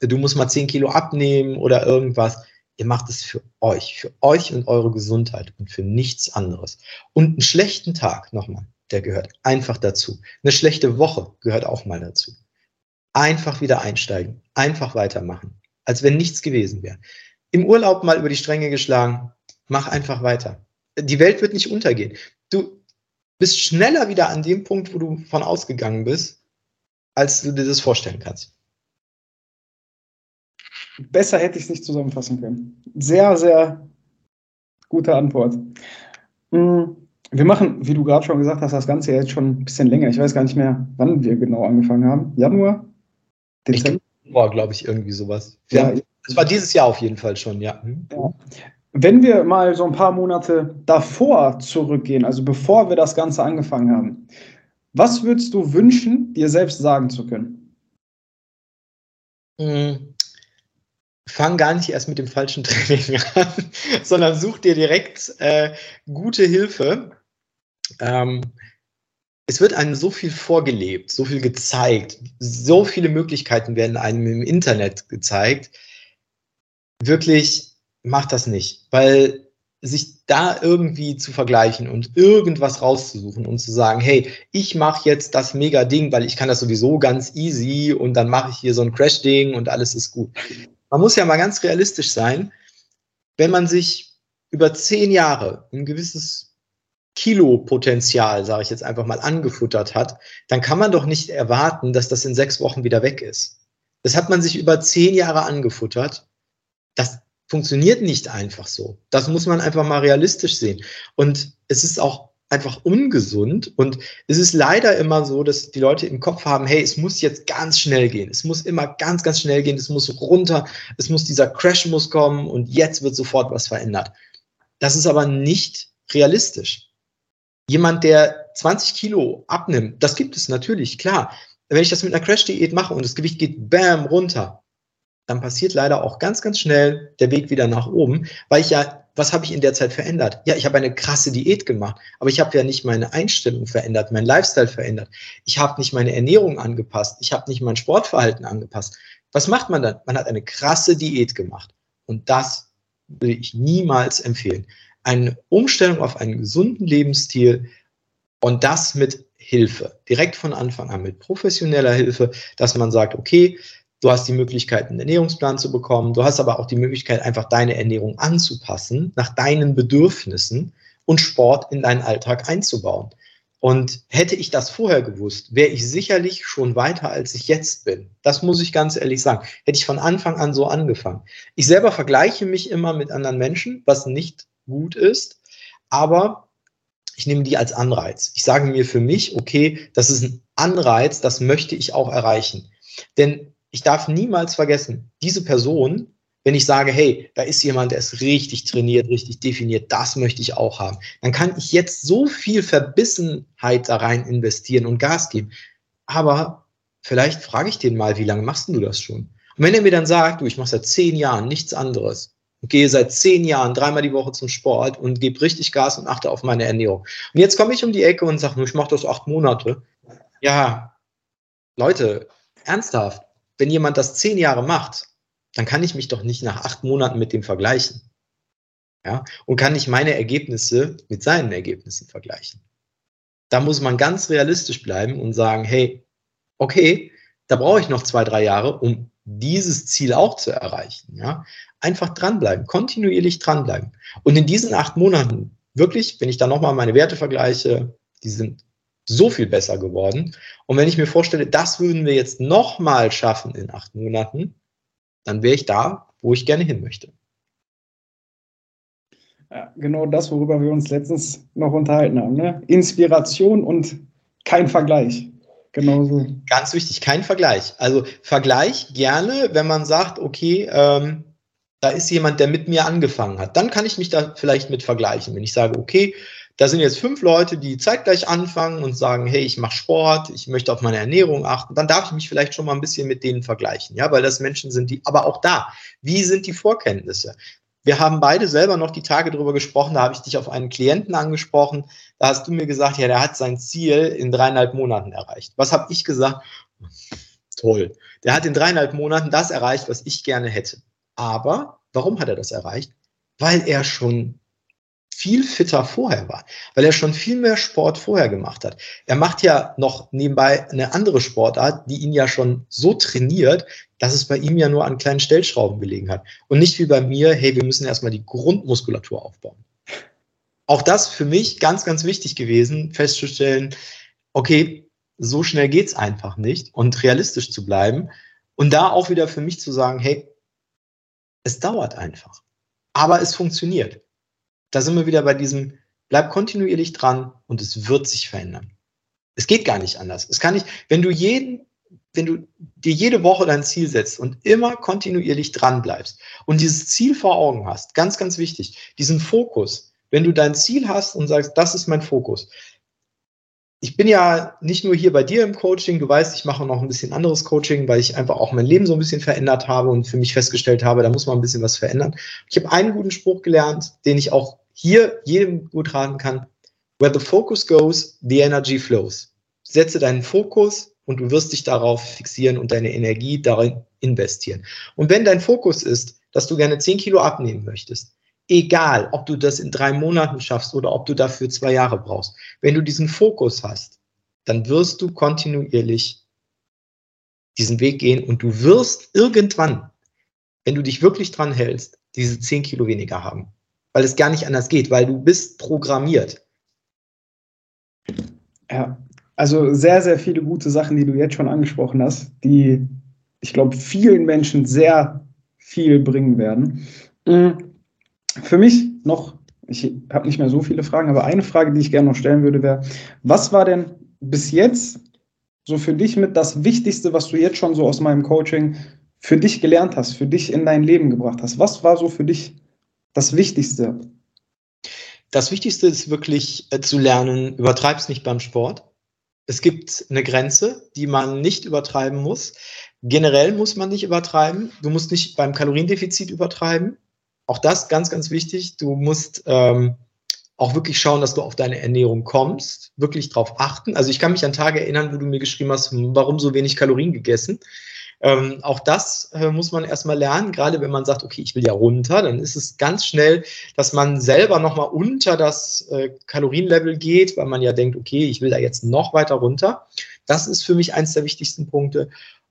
du musst mal 10 Kilo abnehmen oder irgendwas. Ihr macht es für euch, für euch und eure Gesundheit und für nichts anderes. Und einen schlechten Tag, nochmal, der gehört einfach dazu. Eine schlechte Woche gehört auch mal dazu. Einfach wieder einsteigen, einfach weitermachen, als wenn nichts gewesen wäre. Im Urlaub mal über die Stränge geschlagen, mach einfach weiter. Die Welt wird nicht untergehen. Du bist schneller wieder an dem Punkt, wo du von ausgegangen bist, als du dir das vorstellen kannst. Besser hätte ich es nicht zusammenfassen können. Sehr, sehr gute Antwort. Hm, wir machen, wie du gerade schon gesagt hast, das Ganze jetzt schon ein bisschen länger. Ich weiß gar nicht mehr, wann wir genau angefangen haben. Januar? Dezember? War, glaube ich, irgendwie sowas. Ja, das war dieses Jahr auf jeden Fall schon, ja. Hm. ja. Wenn wir mal so ein paar Monate davor zurückgehen, also bevor wir das Ganze angefangen haben, was würdest du wünschen, dir selbst sagen zu können? Hm. Fang gar nicht erst mit dem falschen Training an, sondern such dir direkt äh, gute Hilfe. Ähm, es wird einem so viel vorgelebt, so viel gezeigt, so viele Möglichkeiten werden einem im Internet gezeigt. Wirklich macht das nicht, weil sich da irgendwie zu vergleichen und irgendwas rauszusuchen und zu sagen, hey, ich mache jetzt das mega Ding, weil ich kann das sowieso ganz easy und dann mache ich hier so ein Crash-Ding und alles ist gut. Man muss ja mal ganz realistisch sein, wenn man sich über zehn Jahre ein gewisses Kilopotenzial, sage ich jetzt einfach mal, angefuttert hat, dann kann man doch nicht erwarten, dass das in sechs Wochen wieder weg ist. Das hat man sich über zehn Jahre angefuttert. Das funktioniert nicht einfach so. Das muss man einfach mal realistisch sehen. Und es ist auch einfach ungesund. Und es ist leider immer so, dass die Leute im Kopf haben, hey, es muss jetzt ganz schnell gehen. Es muss immer ganz, ganz schnell gehen. Es muss runter. Es muss dieser Crash muss kommen und jetzt wird sofort was verändert. Das ist aber nicht realistisch. Jemand, der 20 Kilo abnimmt, das gibt es natürlich, klar. Wenn ich das mit einer Crash-Diät mache und das Gewicht geht bam runter, dann passiert leider auch ganz, ganz schnell der Weg wieder nach oben, weil ich ja, was habe ich in der Zeit verändert? Ja, ich habe eine krasse Diät gemacht, aber ich habe ja nicht meine Einstellung verändert, mein Lifestyle verändert. Ich habe nicht meine Ernährung angepasst, ich habe nicht mein Sportverhalten angepasst. Was macht man dann? Man hat eine krasse Diät gemacht und das würde ich niemals empfehlen. Eine Umstellung auf einen gesunden Lebensstil und das mit Hilfe, direkt von Anfang an mit professioneller Hilfe, dass man sagt, okay, Du hast die Möglichkeit, einen Ernährungsplan zu bekommen. Du hast aber auch die Möglichkeit, einfach deine Ernährung anzupassen nach deinen Bedürfnissen und Sport in deinen Alltag einzubauen. Und hätte ich das vorher gewusst, wäre ich sicherlich schon weiter, als ich jetzt bin. Das muss ich ganz ehrlich sagen. Hätte ich von Anfang an so angefangen. Ich selber vergleiche mich immer mit anderen Menschen, was nicht gut ist. Aber ich nehme die als Anreiz. Ich sage mir für mich, okay, das ist ein Anreiz, das möchte ich auch erreichen. Denn ich darf niemals vergessen, diese Person, wenn ich sage, hey, da ist jemand, der ist richtig trainiert, richtig definiert, das möchte ich auch haben, dann kann ich jetzt so viel Verbissenheit da rein investieren und Gas geben. Aber vielleicht frage ich den mal, wie lange machst du das schon? Und wenn er mir dann sagt, du, ich mache seit zehn Jahren nichts anderes und gehe seit zehn Jahren dreimal die Woche zum Sport und gebe richtig Gas und achte auf meine Ernährung. Und jetzt komme ich um die Ecke und sage, ich mache das acht Monate. Ja, Leute, ernsthaft, wenn jemand das zehn Jahre macht, dann kann ich mich doch nicht nach acht Monaten mit dem vergleichen. Ja, und kann nicht meine Ergebnisse mit seinen Ergebnissen vergleichen. Da muss man ganz realistisch bleiben und sagen, hey, okay, da brauche ich noch zwei, drei Jahre, um dieses Ziel auch zu erreichen. Ja, einfach dranbleiben, kontinuierlich dranbleiben. Und in diesen acht Monaten, wirklich, wenn ich dann nochmal meine Werte vergleiche, die sind so viel besser geworden. Und wenn ich mir vorstelle, das würden wir jetzt nochmal schaffen in acht Monaten, dann wäre ich da, wo ich gerne hin möchte. Ja, genau das, worüber wir uns letztens noch unterhalten haben. Ne? Inspiration und kein Vergleich. Genauso. Ganz wichtig, kein Vergleich. Also Vergleich gerne, wenn man sagt, okay, ähm, da ist jemand, der mit mir angefangen hat. Dann kann ich mich da vielleicht mit vergleichen. Wenn ich sage, okay, da sind jetzt fünf Leute, die zeitgleich anfangen und sagen, hey, ich mache Sport, ich möchte auf meine Ernährung achten, dann darf ich mich vielleicht schon mal ein bisschen mit denen vergleichen, ja, weil das Menschen sind, die, aber auch da, wie sind die Vorkenntnisse? Wir haben beide selber noch die Tage darüber gesprochen, da habe ich dich auf einen Klienten angesprochen, da hast du mir gesagt, ja, der hat sein Ziel in dreieinhalb Monaten erreicht. Was habe ich gesagt? Toll. Der hat in dreieinhalb Monaten das erreicht, was ich gerne hätte. Aber warum hat er das erreicht? Weil er schon viel fitter vorher war, weil er schon viel mehr Sport vorher gemacht hat. Er macht ja noch nebenbei eine andere Sportart, die ihn ja schon so trainiert, dass es bei ihm ja nur an kleinen Stellschrauben gelegen hat. Und nicht wie bei mir, hey, wir müssen erstmal die Grundmuskulatur aufbauen. Auch das für mich ganz, ganz wichtig gewesen, festzustellen, okay, so schnell geht's einfach nicht und realistisch zu bleiben. Und da auch wieder für mich zu sagen, hey, es dauert einfach. Aber es funktioniert. Da sind wir wieder bei diesem, bleib kontinuierlich dran und es wird sich verändern. Es geht gar nicht anders. Es kann nicht, wenn du jeden, wenn du dir jede Woche dein Ziel setzt und immer kontinuierlich dran bleibst und dieses Ziel vor Augen hast, ganz, ganz wichtig, diesen Fokus, wenn du dein Ziel hast und sagst, das ist mein Fokus, ich bin ja nicht nur hier bei dir im Coaching, du weißt, ich mache noch ein bisschen anderes Coaching, weil ich einfach auch mein Leben so ein bisschen verändert habe und für mich festgestellt habe, da muss man ein bisschen was verändern. Ich habe einen guten Spruch gelernt, den ich auch hier jedem gut raten kann. Where the focus goes, the energy flows. Setze deinen Fokus und du wirst dich darauf fixieren und deine Energie darin investieren. Und wenn dein Fokus ist, dass du gerne 10 Kilo abnehmen möchtest, egal, ob du das in drei Monaten schaffst oder ob du dafür zwei Jahre brauchst, wenn du diesen Fokus hast, dann wirst du kontinuierlich diesen Weg gehen und du wirst irgendwann, wenn du dich wirklich dran hältst, diese zehn Kilo weniger haben. Weil es gar nicht anders geht, weil du bist programmiert. Ja, also sehr, sehr viele gute Sachen, die du jetzt schon angesprochen hast, die, ich glaube, vielen Menschen sehr viel bringen werden. Mhm für mich noch, ich habe nicht mehr so viele Fragen, aber eine Frage, die ich gerne noch stellen würde, wäre, was war denn bis jetzt so für dich mit das Wichtigste, was du jetzt schon so aus meinem Coaching für dich gelernt hast, für dich in dein Leben gebracht hast? Was war so für dich das Wichtigste? Das Wichtigste ist wirklich äh, zu lernen, übertreib's nicht beim Sport. Es gibt eine Grenze, die man nicht übertreiben muss. Generell muss man nicht übertreiben. Du musst nicht beim Kaloriendefizit übertreiben. Auch das ganz, ganz wichtig. Du musst ähm, auch wirklich schauen, dass du auf deine Ernährung kommst, wirklich darauf achten. Also ich kann mich an Tage erinnern, wo du mir geschrieben hast, warum so wenig Kalorien gegessen. Ähm, auch das äh, muss man erstmal lernen, gerade wenn man sagt, okay, ich will ja runter, dann ist es ganz schnell, dass man selber nochmal unter das äh, Kalorienlevel geht, weil man ja denkt, okay, ich will da jetzt noch weiter runter. Das ist für mich eins der wichtigsten Punkte.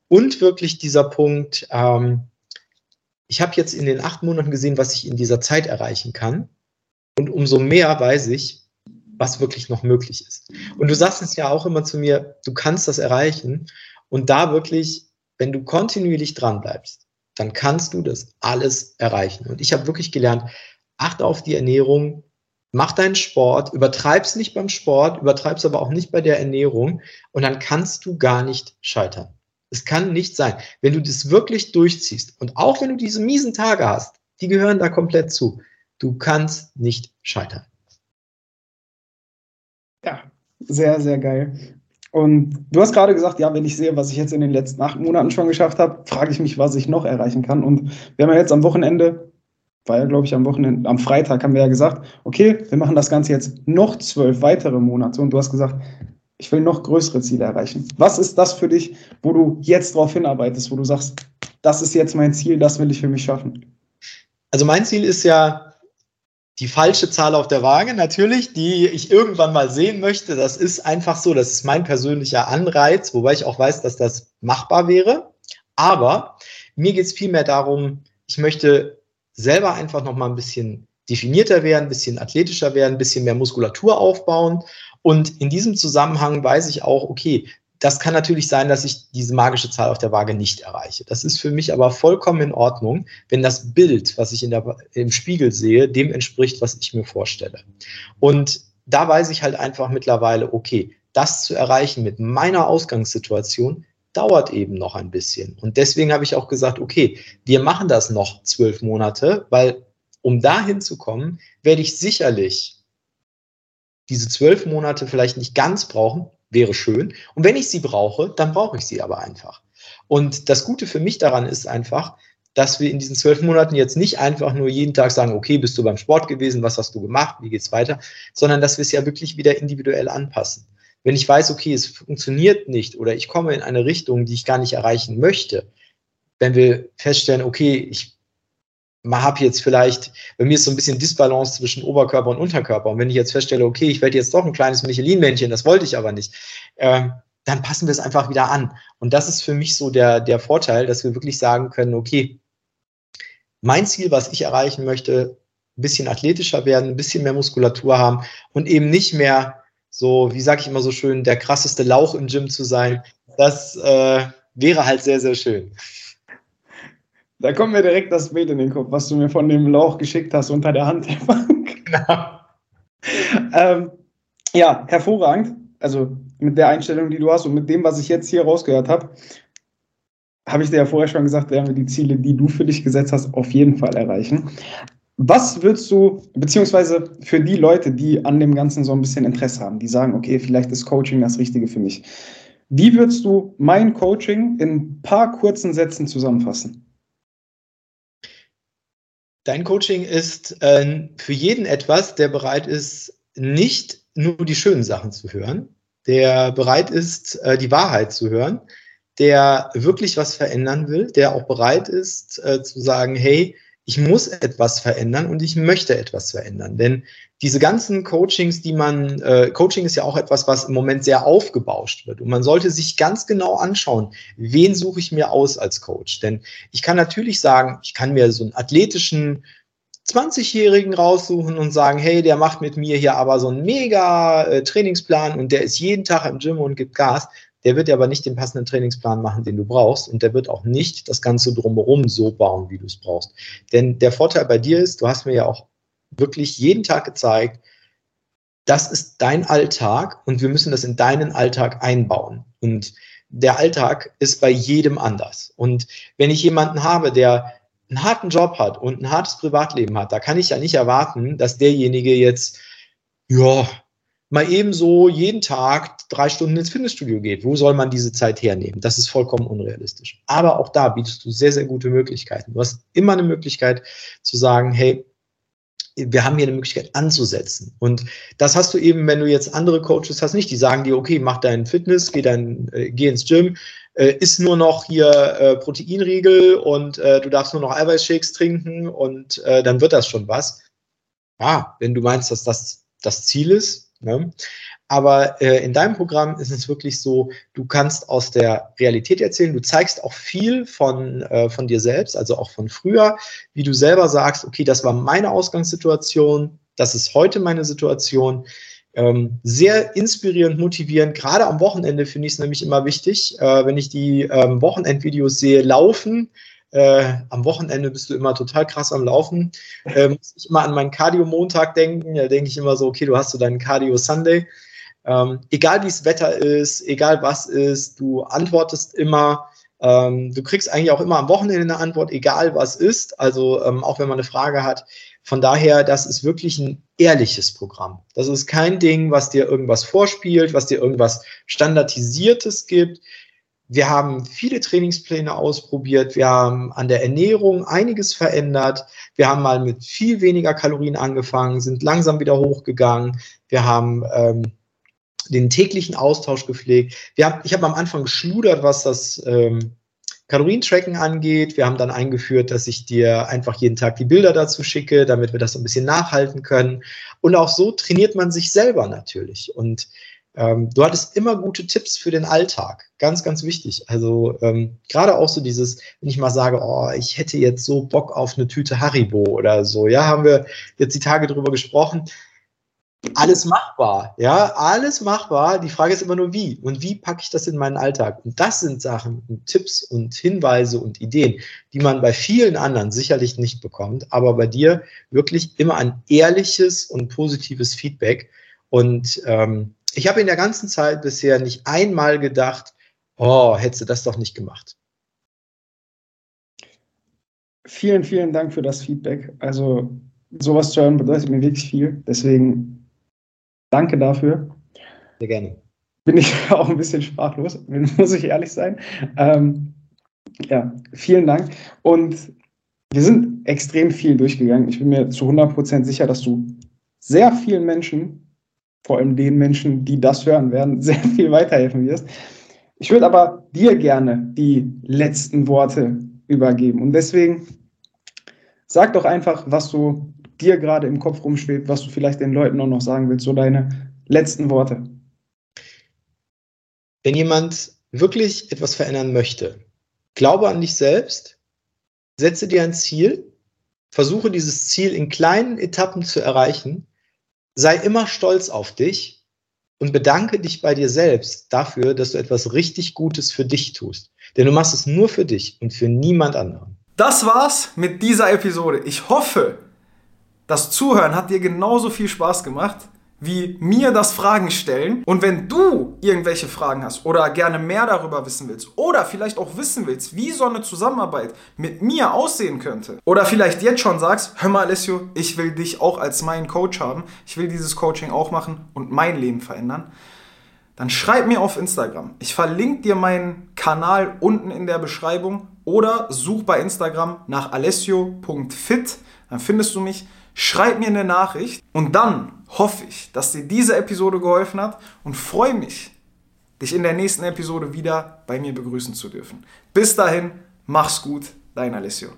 Und wirklich dieser Punkt, ähm, ich habe jetzt in den acht Monaten gesehen, was ich in dieser Zeit erreichen kann. Und umso mehr weiß ich, was wirklich noch möglich ist. Und du sagst es ja auch immer zu mir, du kannst das erreichen. Und da wirklich, wenn du kontinuierlich dran bleibst, dann kannst du das alles erreichen. Und ich habe wirklich gelernt, achte auf die Ernährung, mach deinen Sport, übertreib's nicht beim Sport, übertreib's aber auch nicht bei der Ernährung und dann kannst du gar nicht scheitern. Es kann nicht sein. Wenn du das wirklich durchziehst und auch wenn du diese miesen Tage hast, die gehören da komplett zu. Du kannst nicht scheitern. Ja, sehr, sehr geil. Und du hast gerade gesagt, ja, wenn ich sehe, was ich jetzt in den letzten acht Monaten schon geschafft habe, frage ich mich, was ich noch erreichen kann. Und wir haben ja jetzt am Wochenende, war ja, glaube ich, am Wochenende, am Freitag haben wir ja gesagt, okay, wir machen das Ganze jetzt noch zwölf weitere Monate. Und du hast gesagt, ich will noch größere Ziele erreichen. Was ist das für dich, wo du jetzt darauf hinarbeitest, wo du sagst, das ist jetzt mein Ziel, das will ich für mich schaffen? Also mein Ziel ist ja die falsche Zahl auf der Waage, natürlich, die ich irgendwann mal sehen möchte. Das ist einfach so, das ist mein persönlicher Anreiz, wobei ich auch weiß, dass das machbar wäre. Aber mir geht es vielmehr darum, ich möchte selber einfach noch mal ein bisschen definierter werden, ein bisschen athletischer werden, ein bisschen mehr Muskulatur aufbauen und in diesem Zusammenhang weiß ich auch, okay, das kann natürlich sein, dass ich diese magische Zahl auf der Waage nicht erreiche. Das ist für mich aber vollkommen in Ordnung, wenn das Bild, was ich in der, im Spiegel sehe, dem entspricht, was ich mir vorstelle. Und da weiß ich halt einfach mittlerweile, okay, das zu erreichen mit meiner Ausgangssituation dauert eben noch ein bisschen. Und deswegen habe ich auch gesagt, okay, wir machen das noch zwölf Monate, weil um dahin zu kommen, werde ich sicherlich diese zwölf Monate vielleicht nicht ganz brauchen, wäre schön. Und wenn ich sie brauche, dann brauche ich sie aber einfach. Und das Gute für mich daran ist einfach, dass wir in diesen zwölf Monaten jetzt nicht einfach nur jeden Tag sagen, okay, bist du beim Sport gewesen, was hast du gemacht, wie geht's weiter, sondern dass wir es ja wirklich wieder individuell anpassen. Wenn ich weiß, okay, es funktioniert nicht oder ich komme in eine Richtung, die ich gar nicht erreichen möchte, wenn wir feststellen, okay, ich habe jetzt vielleicht, bei mir ist so ein bisschen Disbalance zwischen Oberkörper und Unterkörper. Und wenn ich jetzt feststelle, okay, ich werde jetzt doch ein kleines Michelin-Männchen, das wollte ich aber nicht, äh, dann passen wir es einfach wieder an. Und das ist für mich so der, der Vorteil, dass wir wirklich sagen können, okay, mein Ziel, was ich erreichen möchte, ein bisschen athletischer werden, ein bisschen mehr Muskulatur haben und eben nicht mehr so, wie sage ich immer so schön, der krasseste Lauch im Gym zu sein. Das äh, wäre halt sehr, sehr schön. Da kommt mir direkt das Bild in den Kopf, was du mir von dem Lauch geschickt hast unter der Hand. Genau. ähm, ja, hervorragend. Also mit der Einstellung, die du hast und mit dem, was ich jetzt hier rausgehört habe, habe ich dir ja vorher schon gesagt, werden wir die Ziele, die du für dich gesetzt hast, auf jeden Fall erreichen. Was würdest du, beziehungsweise für die Leute, die an dem Ganzen so ein bisschen Interesse haben, die sagen, okay, vielleicht ist Coaching das Richtige für mich. Wie würdest du mein Coaching in ein paar kurzen Sätzen zusammenfassen? Dein Coaching ist äh, für jeden etwas, der bereit ist, nicht nur die schönen Sachen zu hören, der bereit ist, äh, die Wahrheit zu hören, der wirklich was verändern will, der auch bereit ist äh, zu sagen, hey, ich muss etwas verändern und ich möchte etwas verändern. Denn diese ganzen Coachings, die man, äh, Coaching ist ja auch etwas, was im Moment sehr aufgebauscht wird. Und man sollte sich ganz genau anschauen, wen suche ich mir aus als Coach. Denn ich kann natürlich sagen, ich kann mir so einen athletischen 20-Jährigen raussuchen und sagen, hey, der macht mit mir hier aber so einen mega äh, Trainingsplan und der ist jeden Tag im Gym und gibt Gas. Der wird aber nicht den passenden Trainingsplan machen, den du brauchst. Und der wird auch nicht das Ganze drumherum so bauen, wie du es brauchst. Denn der Vorteil bei dir ist, du hast mir ja auch wirklich jeden Tag gezeigt, das ist dein Alltag und wir müssen das in deinen Alltag einbauen. Und der Alltag ist bei jedem anders. Und wenn ich jemanden habe, der einen harten Job hat und ein hartes Privatleben hat, da kann ich ja nicht erwarten, dass derjenige jetzt, ja, mal ebenso jeden Tag drei Stunden ins Fitnessstudio geht. Wo soll man diese Zeit hernehmen? Das ist vollkommen unrealistisch. Aber auch da bietest du sehr, sehr gute Möglichkeiten. Du hast immer eine Möglichkeit zu sagen, hey, wir haben hier eine Möglichkeit anzusetzen. Und das hast du eben, wenn du jetzt andere Coaches hast, nicht. Die sagen dir, okay, mach deinen Fitness, geh, dein, äh, geh ins Gym, äh, isst nur noch hier äh, Proteinriegel und äh, du darfst nur noch Eiweißshakes trinken und äh, dann wird das schon was. Ja, wenn du meinst, dass das das Ziel ist. Ne? Aber äh, in deinem Programm ist es wirklich so, du kannst aus der Realität erzählen, du zeigst auch viel von, äh, von dir selbst, also auch von früher, wie du selber sagst, okay, das war meine Ausgangssituation, das ist heute meine Situation. Ähm, sehr inspirierend, motivierend. Gerade am Wochenende finde ich es nämlich immer wichtig, äh, wenn ich die ähm, Wochenendvideos sehe, laufen. Äh, am Wochenende bist du immer total krass am Laufen. Äh, muss ich immer an meinen Cardio-Montag denken. Da denke ich immer so, okay, du hast so deinen Cardio-Sunday. Ähm, egal wie es Wetter ist, egal was ist, du antwortest immer. Ähm, du kriegst eigentlich auch immer am Wochenende eine Antwort, egal was ist. Also ähm, auch wenn man eine Frage hat. Von daher, das ist wirklich ein ehrliches Programm. Das ist kein Ding, was dir irgendwas vorspielt, was dir irgendwas Standardisiertes gibt. Wir haben viele Trainingspläne ausprobiert. Wir haben an der Ernährung einiges verändert. Wir haben mal mit viel weniger Kalorien angefangen, sind langsam wieder hochgegangen. Wir haben ähm, den täglichen Austausch gepflegt. Haben, ich habe am Anfang geschludert, was das ähm, Kalorientracken angeht. Wir haben dann eingeführt, dass ich dir einfach jeden Tag die Bilder dazu schicke, damit wir das ein bisschen nachhalten können. Und auch so trainiert man sich selber natürlich. Und ähm, du hattest immer gute Tipps für den Alltag. Ganz, ganz wichtig. Also ähm, gerade auch so dieses, wenn ich mal sage, oh, ich hätte jetzt so Bock auf eine Tüte Haribo oder so. Ja, haben wir jetzt die Tage drüber gesprochen alles machbar, ja, alles machbar. Die Frage ist immer nur wie und wie packe ich das in meinen Alltag? Und das sind Sachen und Tipps und Hinweise und Ideen, die man bei vielen anderen sicherlich nicht bekommt, aber bei dir wirklich immer ein ehrliches und positives Feedback. Und ähm, ich habe in der ganzen Zeit bisher nicht einmal gedacht, oh, hättest du das doch nicht gemacht. Vielen, vielen Dank für das Feedback. Also sowas zu hören bedeutet mir wirklich viel. Deswegen Danke dafür. Sehr gerne. Bin ich auch ein bisschen sprachlos, muss ich ehrlich sein. Ähm, ja, vielen Dank. Und wir sind extrem viel durchgegangen. Ich bin mir zu 100% sicher, dass du sehr vielen Menschen, vor allem den Menschen, die das hören werden, sehr viel weiterhelfen wirst. Ich würde aber dir gerne die letzten Worte übergeben. Und deswegen sag doch einfach, was so dir gerade im Kopf rumschwebt, was du vielleicht den Leuten auch noch sagen willst, so deine letzten Worte. Wenn jemand wirklich etwas verändern möchte, glaube an dich selbst, setze dir ein Ziel, versuche dieses Ziel in kleinen Etappen zu erreichen, sei immer stolz auf dich und bedanke dich bei dir selbst dafür, dass du etwas richtig Gutes für dich tust. Denn du machst es nur für dich und für niemand anderen. Das war's mit dieser Episode. Ich hoffe, das Zuhören hat dir genauso viel Spaß gemacht wie mir das Fragen stellen. Und wenn du irgendwelche Fragen hast oder gerne mehr darüber wissen willst oder vielleicht auch wissen willst, wie so eine Zusammenarbeit mit mir aussehen könnte oder vielleicht jetzt schon sagst, hör mal Alessio, ich will dich auch als meinen Coach haben, ich will dieses Coaching auch machen und mein Leben verändern, dann schreib mir auf Instagram. Ich verlinke dir meinen Kanal unten in der Beschreibung oder such bei Instagram nach alessio.fit, dann findest du mich. Schreib mir eine Nachricht und dann hoffe ich, dass dir diese Episode geholfen hat und freue mich, dich in der nächsten Episode wieder bei mir begrüßen zu dürfen. Bis dahin, mach's gut, dein Alessio.